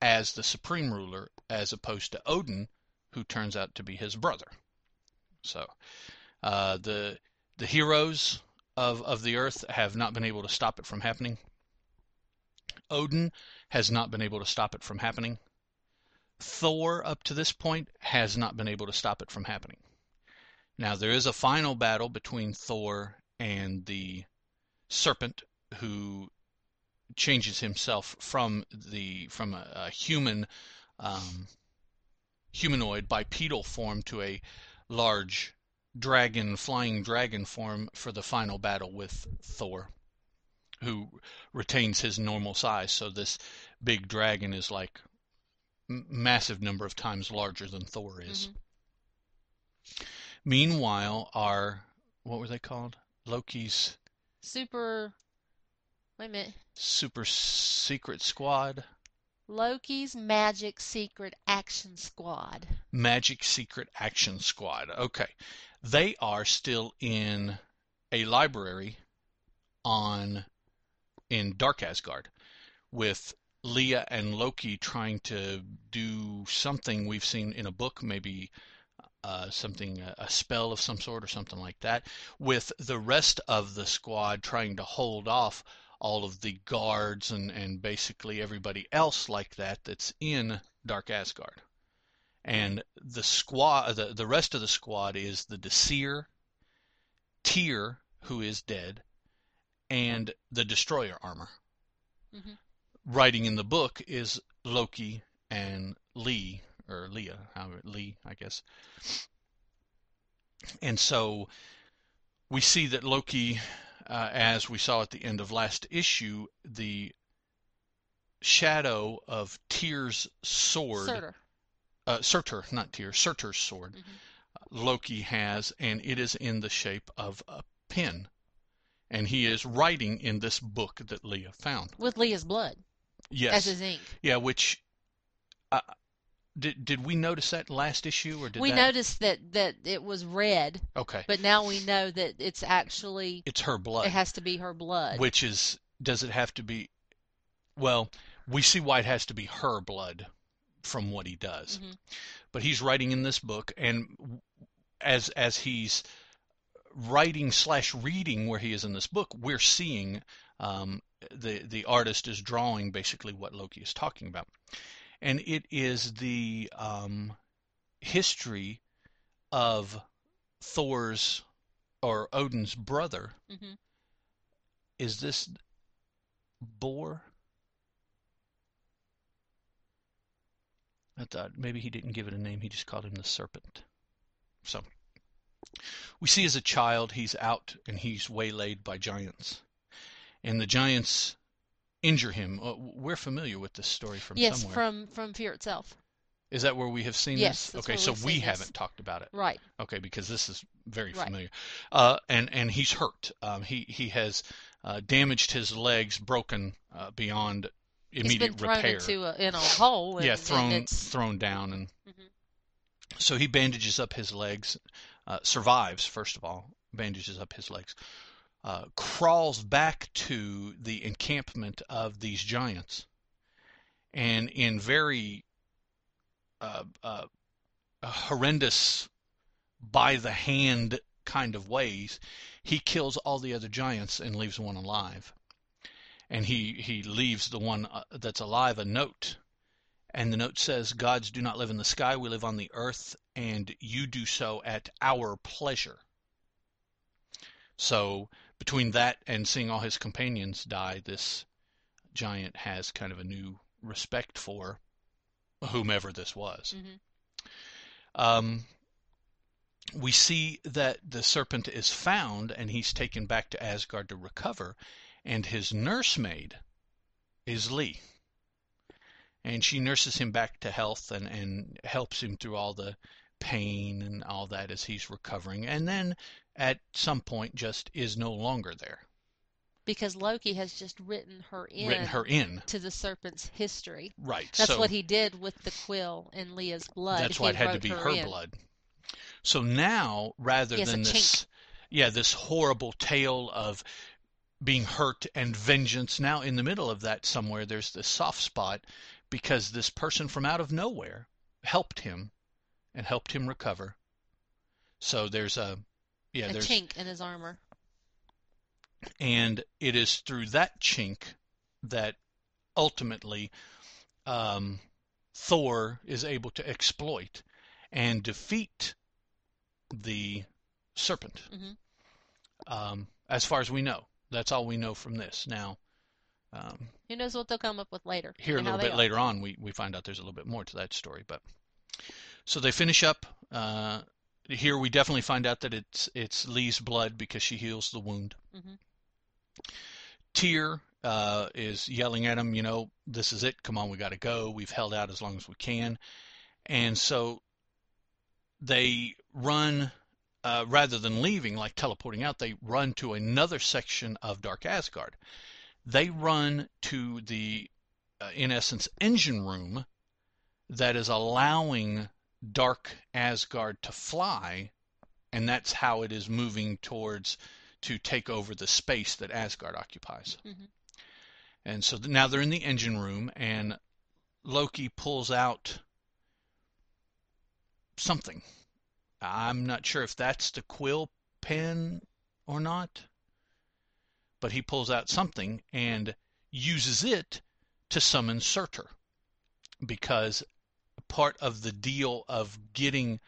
S1: as the supreme ruler, as opposed to Odin, who turns out to be his brother. So, uh, the the heroes of of the earth have not been able to stop it from happening. Odin has not been able to stop it from happening. Thor, up to this point, has not been able to stop it from happening. Now, there is a final battle between Thor and the serpent who changes himself from the from a, a human um, humanoid bipedal form to a large dragon flying dragon form for the final battle with Thor who retains his normal size so this big dragon is like massive number of times larger than Thor is. Mm-hmm. Meanwhile, our what were they called? Loki's
S2: super. Wait a minute.
S1: Super Secret Squad.
S2: Loki's Magic Secret Action Squad.
S1: Magic Secret Action Squad. Okay. They are still in a library on in Dark Asgard with Leah and Loki trying to do something we've seen in a book, maybe uh, something, a spell of some sort or something like that, with the rest of the squad trying to hold off all of the guards and, and basically everybody else like that that's in Dark Asgard. And the squad, the, the rest of the squad is the Disir, Tyr, who is dead, and the Destroyer armor. Mm-hmm writing in the book is Loki and Lee or Leah, Lee, I guess. And so we see that Loki, uh, as we saw at the end of last issue, the shadow of Tyr's sword,
S2: Surtur,
S1: uh, Surtur not Tyr, Surtur's sword, mm-hmm. Loki has, and it is in the shape of a pen. And he is writing in this book that Leah found.
S2: With Leah's blood.
S1: Yes.
S2: As his ink.
S1: Yeah, which uh, did did we notice that last issue or did
S2: we
S1: that...
S2: noticed that that it was red?
S1: Okay.
S2: But now we know that it's actually
S1: it's her blood.
S2: It has to be her blood.
S1: Which is does it have to be? Well, we see why it has to be her blood from what he does. Mm-hmm. But he's writing in this book, and as as he's writing slash reading where he is in this book, we're seeing um, the the artist is drawing basically what Loki is talking about, and it is the um, history of Thor's or Odin's brother. Mm-hmm. Is this Bor? I thought maybe he didn't give it a name. He just called him the serpent. So we see as a child he's out and he's waylaid by giants and the giants injure him. Uh, we're familiar with this story from
S2: yes,
S1: somewhere.
S2: from from Fear itself.
S1: Is that where we have seen
S2: yes,
S1: this? Okay, so we haven't talked about it.
S2: Right.
S1: Okay, because this is very
S2: right.
S1: familiar. Uh, and and he's hurt. Um, he he has uh, damaged his legs, broken uh, beyond immediate
S2: he's been thrown
S1: repair.
S2: Into a, in a hole. And,
S1: yeah, thrown
S2: and
S1: thrown down, and mm-hmm. so he bandages up his legs. Uh, survives first of all, bandages up his legs uh, crawls back to the encampment of these giants. And in very uh, uh, horrendous, by the hand kind of ways, he kills all the other giants and leaves one alive. And he, he leaves the one uh, that's alive a note. And the note says, Gods do not live in the sky, we live on the earth, and you do so at our pleasure. So between that and seeing all his companions die, this giant has kind of a new respect for whomever this was. Mm-hmm. Um, we see that the serpent is found and he's taken back to Asgard to recover, and his nursemaid is Lee. And she nurses him back to health and, and helps him through all the pain and all that as he's recovering. And then at some point just is no longer there.
S2: Because Loki has just written her in
S1: Written her in.
S2: to the serpent's history.
S1: Right.
S2: That's
S1: so
S2: what he did with the quill and Leah's blood.
S1: that's why it had to be
S2: her
S1: her blood. So now rather
S2: He has a
S1: than this yeah, this horrible tale of being hurt and vengeance, now in the middle of that somewhere there's this soft spot because this person from out of nowhere helped him and helped him recover. So there's a yeah,
S2: a
S1: there's
S2: chink in his armor.
S1: and it is through that chink that ultimately um, Thor is able to exploit and defeat the serpent.
S2: Mhm.
S1: Um, as far as we know, that's all we know from this. Now, um,
S2: Who knows what they'll come up with later?
S1: here a little bit
S2: are.
S1: later on, we, we find out there's a little bit more to that story. But so they finish up. Uh, here we definitely find out that it's it's Lee's blood because she heals the wound.
S2: Mhm.
S1: Tyr uh, is yelling at him, you know, this is it. Come on, we got to go. We've held out as long as we can, and so they run. Uh, rather than leaving, like teleporting out, they run to another section of Dark Asgard. They run to the, uh, in essence, engine room that is allowing Dark Asgard to fly, and that's how it is moving towards to take over the space that Asgard occupies.
S2: Mhm.
S1: And so now they're in the engine room, and Loki pulls out something. I'm not sure if that's the quill pen or not, but he pulls out something and uses it to summon Surtur because part of the deal of getting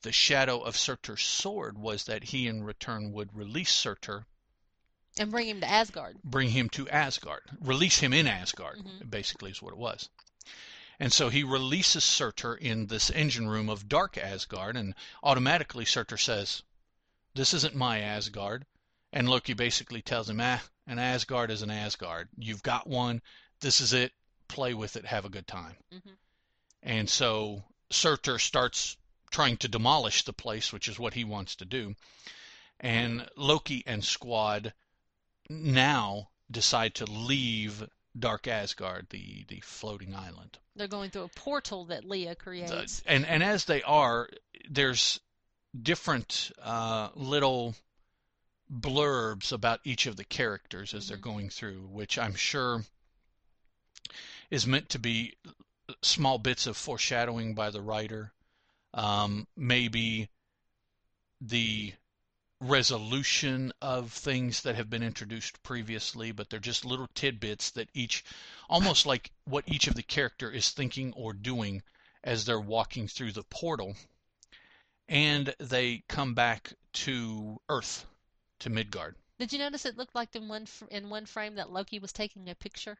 S1: the shadow of Surtur's sword was that he in return would release Surtur,
S2: And bring him to Asgard.
S1: bring him to Asgard, release him in Asgard,
S2: Mhm.
S1: basically is what it was. And so he releases Surtur in this engine room of Dark Asgard, and automatically Surtur says, This isn't my Asgard. And Loki basically tells him, Ah, an Asgard is an Asgard. You've got one. This is it. Play with it. Have a good time.
S2: Mhm.
S1: And so Surtur starts trying to demolish the place, which is what he wants to do. And Loki and Squad now decide to leave Dark Asgard, the, the floating island.
S2: They're going through a portal that Leah creates.
S1: The- and and as they are, there's different uh, little blurbs about each of the characters as they're
S2: Mhm.
S1: going through, which I'm sure is meant to be small bits of foreshadowing by the writer. Um, maybe the resolution of things that have been introduced previously, but they're just little tidbits that each, almost like what each of the character is thinking or doing as they're walking through the portal. And they come back to Earth, to Midgard.
S2: Did you notice it looked like in one fr- in one frame that Loki was taking a picture?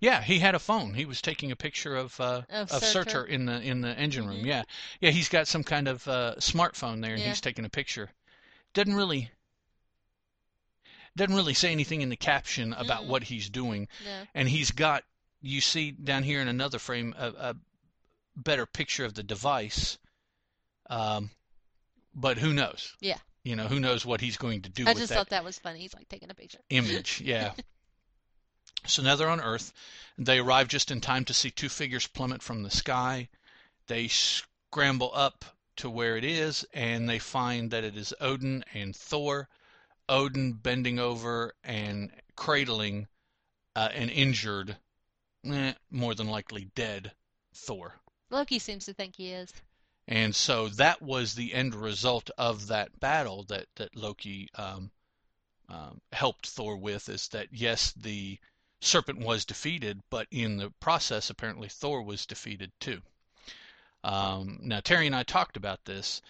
S1: Yeah, he had a phone. He was taking a picture of uh,
S2: Of
S1: of.
S2: Surtur
S1: in the in the engine room.
S2: Mhm.
S1: Yeah, yeah, he's got some kind of uh, smartphone there, and
S2: Yeah.
S1: he's taking a picture. Doesn't really doesn't really say anything in the caption about
S2: Mm-mm.
S1: what he's doing,
S2: No.
S1: and he's got you see down here in another frame a, a better picture of the device. Um, but who knows?
S2: Yeah.
S1: You know, who knows what he's going to do
S2: I
S1: with
S2: just
S1: that
S2: thought that was funny. He's like taking a picture.
S1: image. Yeah. so now they're on Earth. They arrive just in time to see two figures plummet from the sky. They scramble up to where it is, and they find that it is Odin and Thor. Odin bending over and cradling uh, an injured, eh, more than likely dead Thor.
S2: Loki seems to think he is.
S1: And so that was the end result of that battle that that Loki um, um, helped Thor with. Is that yes, the serpent was defeated, but in the process, apparently Thor was defeated too. Um, now Teri and I talked about this.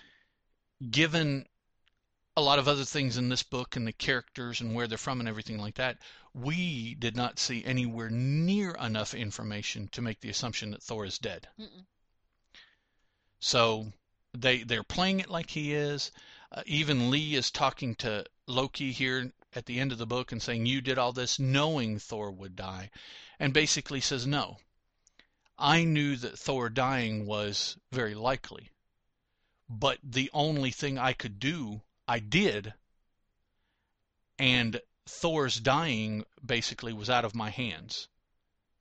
S1: Given a lot of other things in this book and the characters and where they're from and everything like that, we did not see anywhere near enough information to make the assumption that Thor is dead.
S2: Mm-mm.
S1: So they they're playing it like he is. Uh, even Lee is talking to Loki here at the end of the book and saying, "You did all this knowing Thor would die," and basically says, "No, I knew that Thor dying was very likely, but the only thing I could do, I did, and Thor's dying basically was out of my hands.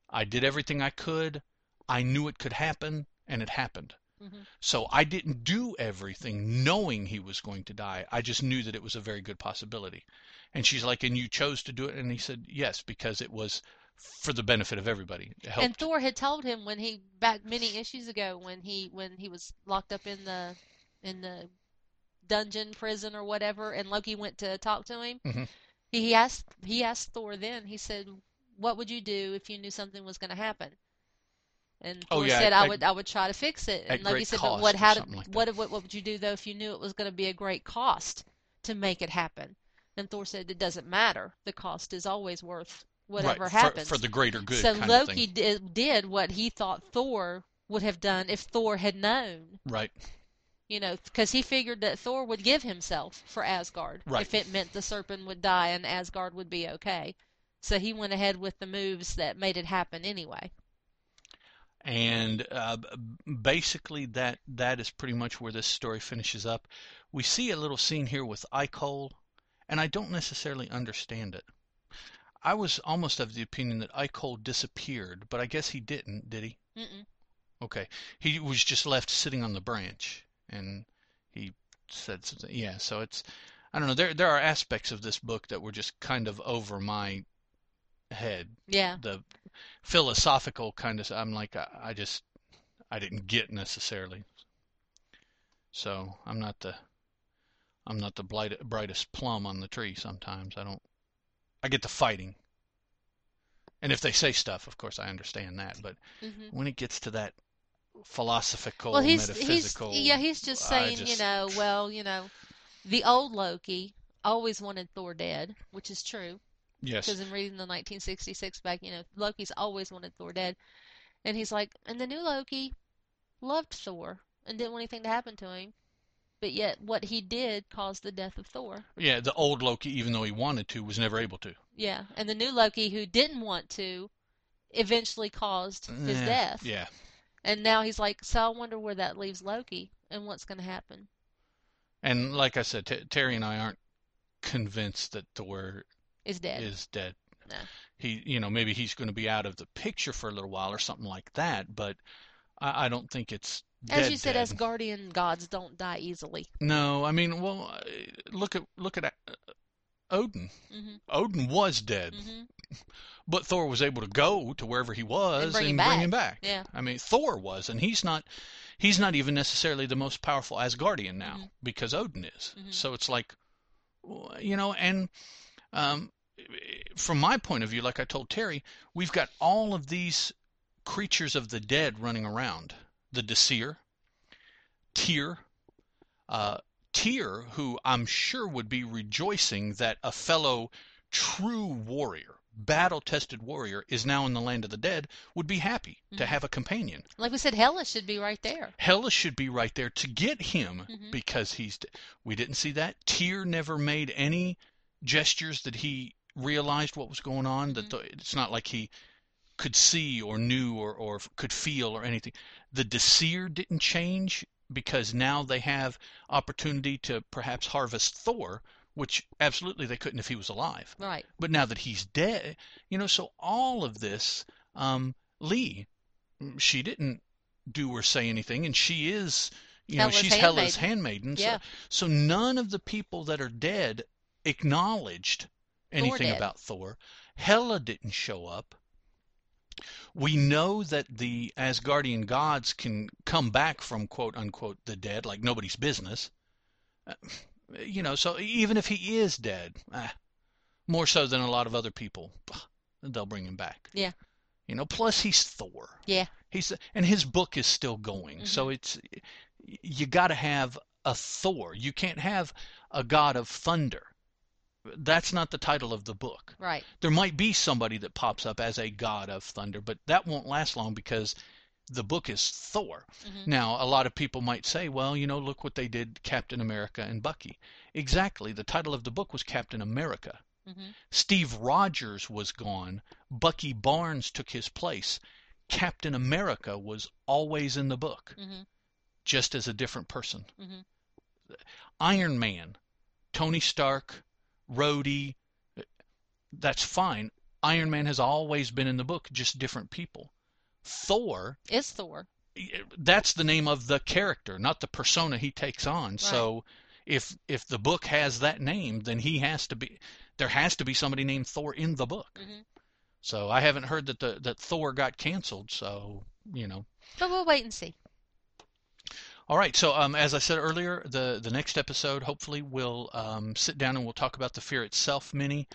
S1: I did everything I could. I knew it could happen, and it happened."
S2: Hmm
S1: So I didn't do everything knowing he was going to die. I just knew that it was a very good possibility. And she's like, and you chose to do it? And he said, yes, because it was for the benefit of everybody.
S2: And Thor had told him when he back many issues ago when he when he was locked up in the in the dungeon prison or whatever and Loki went to talk to him.
S1: Mhm.
S2: He asked he asked Thor then. He said, "What would you do if you knew something was going to happen?" And
S1: Oh,
S2: Thor
S1: yeah,
S2: said,
S1: at-
S2: "I would I would try to fix it." And Loki
S1: great
S2: said, "But what how did,
S1: like
S2: what what what would you do though if you knew it was going to be a great cost to make it happen?" And Thor said, "It doesn't matter. The cost is always worth whatever
S1: right,
S2: happens."
S1: For, for the greater good
S2: so Loki did, did what he thought Thor would have done if Thor had known,
S1: Right.
S2: you know, because he figured that Thor would give himself for Asgard
S1: Right.
S2: if it meant the serpent would die and Asgard would be okay. So he went ahead with the moves that made it happen anyway.
S1: And uh, basically, that that is pretty much where this story finishes up. We see a little scene here with Ikol, and I don't necessarily understand it. I was almost of the opinion that Ikol disappeared, but I guess he didn't, did he?
S2: Mm-mm.
S1: Okay. He was just left sitting on the branch, and he said something. Yeah, so it's, I don't know. There there are aspects of this book that were just kind of over my head.
S2: Yeah.
S1: The philosophical kind of, I'm like, I, I just, I didn't get necessarily. So I'm not the, I'm not the blight, brightest plum on the tree. Sometimes I don't. I get the fighting. And if they say stuff, of course I understand that. But
S2: hmm
S1: when it gets to that philosophical,
S2: Well, he's he's
S1: metaphysical,
S2: yeah, he's just saying, you know, well, you know, the old Loki always wanted Thor dead, which is true.
S1: Yes,
S2: because in reading the 1966 back, you know, Loki's always wanted Thor dead. And he's like, and the new Loki loved Thor and didn't want anything to happen to him. But yet, what he did caused the death of Thor.
S1: yeah, the old Loki, even though he wanted to, was never able to.
S2: Yeah. And the new Loki, who didn't want to, eventually caused his
S1: Eh,
S2: death.
S1: Yeah,
S2: And now he's like, so I wonder where that leaves Loki and what's going to happen.
S1: and like I said, T- Teri and I aren't convinced that Thor
S2: Is dead.
S1: is dead.
S2: No.
S1: He, you know, maybe he's going to be out of the picture for a little while or something like that, but I, I don't think it's
S2: As you said,
S1: dead.
S2: Asgardian gods don't die easily.
S1: No, I mean, well, uh, look at look at uh, Odin.
S2: hmm
S1: Odin was dead,
S2: hmm
S1: but Thor was able to go to wherever he was
S2: bring him
S1: bring him back.
S2: Yeah.
S1: I mean, Thor was, and he's not. He's not even necessarily the most powerful Asgardian now
S2: Mhm.
S1: because Odin is.
S2: Mhm.
S1: So it's like, you know, and um, from my point of view, like I told Teri, we've got all of these creatures of the dead running around. The Disir, Tyr, uh, Tyr, who I'm sure would be rejoicing that a fellow true warrior, battle-tested warrior, is now in the land of the dead, would be happy to
S2: Mhm.
S1: have a companion.
S2: Like we said, Hela should be right there.
S1: Hela should be right there to get him
S2: Mhm.
S1: because he's. We didn't see that. Tyr never made any gestures that he realized what was going on. That
S2: Mhm.
S1: the, it's not like he could see or knew or, or could feel or anything. The Disir didn't change because now they have opportunity to perhaps harvest Thor, which absolutely they couldn't if he was alive.
S2: Right.
S1: But now that he's dead, you know, so all of this, um, Lee, mm, she didn't do or say anything, and she is, you know,
S2: Hela's
S1: she's Hela's handmaiden.
S2: Yeah.
S1: So, so none of the people that are dead acknowledged anything
S2: dead.
S1: about Thor. Hela didn't show up. We know that the Asgardian gods can come back from quote unquote the dead like nobody's business. Uh, you know, so even if he is dead, ah, more so than a lot of other people, they'll bring him back.
S2: Yeah.
S1: You know, plus he's Thor.
S2: Yeah.
S1: He's and his book is still going.
S2: Mhm.
S1: So it's you got to have a Thor. You can't have a god of thunder. That's not the title of the book.
S2: Right.
S1: There might be somebody that pops up as a god of thunder, but that won't last long because the book is Thor.
S2: Mhm.
S1: Now, a lot of people might say, well, you know, look what they did Captain America and Bucky. Exactly. The title of the book was Captain America.
S2: Mhm.
S1: Steve Rogers was gone. Bucky Barnes took his place. Captain America was always in the book,
S2: Mhm.
S1: just as a different person.
S2: Mhm.
S1: Iron Man, Tony Stark, Rhodey, that's fine. Iron Man has always been in the book, just different people. Thor,
S2: is Thor.
S1: that's the name of the character, not the persona he takes on. So if if the book has that name, then he has to be there has to be somebody named Thor in the book.
S2: Mhm.
S1: So I haven't heard that the that Thor got canceled, so you know.
S2: But we'll wait and see.
S1: All right, so um, as I said earlier, the the next episode hopefully we'll um, sit down and we'll talk about the Fear Itself mini,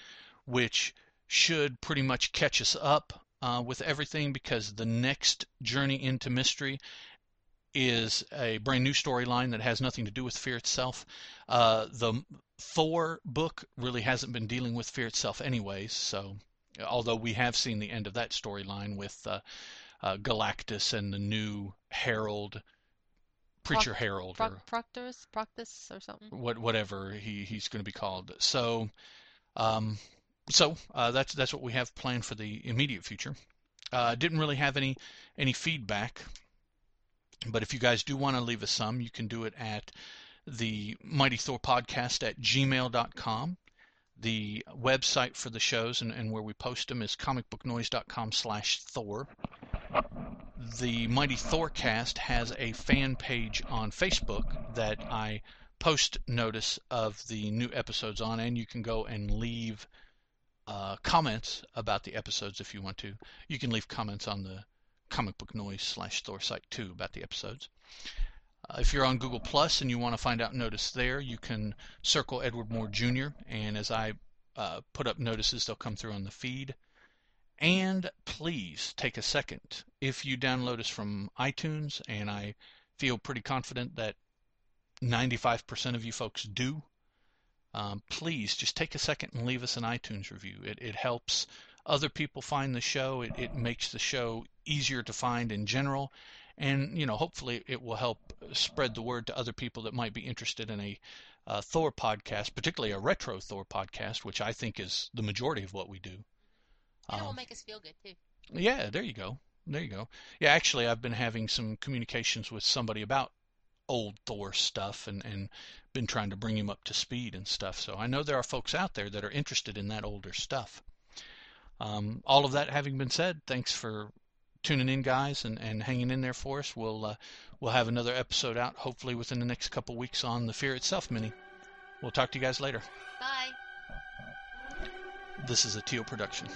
S1: which should pretty much catch us up uh, with everything because the next journey into mystery is a brand new storyline that has nothing to do with Fear Itself. Uh, the Thor book really hasn't been dealing with Fear Itself anyways, so although we have seen the end of that storyline with uh, uh, Galactus and the new Herald, Preacher Herald, or
S2: Proc- Proctorus, Proctus, or something.
S1: what whatever he, he's going to be called. So, um, so uh, that's that's what we have planned for the immediate future. Uh, didn't really have any any feedback, but if you guys do want to leave us some, you can do it at the Mighty Thor Podcast at gmail.com. The website for the shows and, and where we post them is comicbooknoise.com slash Thor. The Mighty Thorcast has a fan page on Facebook that I post notice of the new episodes on, and you can go and leave uh, comments about the episodes if you want to. You can leave comments on the Comic Book Noise slash Thor site too about the episodes. Uh, if you're on Google Plus and you want to find out notice there, you can circle Edward Moore Jr. and as I uh, put up notices, they'll come through on the feed. And please take a second if you download us from iTunes, and I feel pretty confident that 95% of you folks do. Um, please just take a second and leave us an iTunes review. It, it helps other people find the show. It, it makes the show easier to find in general, and you know hopefully it will help spread the word to other people that might be interested in a uh, Thor podcast, particularly a retro Thor podcast, which I think is the majority of what we do.
S2: And it will
S1: Um,
S2: make us feel good too.
S1: yeah, there you go. There you go. Yeah, actually, I've been having some communications with somebody about old Thor stuff and, and been trying to bring him up to speed and stuff. So I know there are folks out there that are interested in that older stuff. Um, all of that having been said, thanks for tuning in, guys, and, and hanging in there for us. We'll uh, we'll have another episode out hopefully within the next couple weeks on the Fear Itself mini. We'll talk to you guys later.
S2: Bye.
S1: This is a Teal production.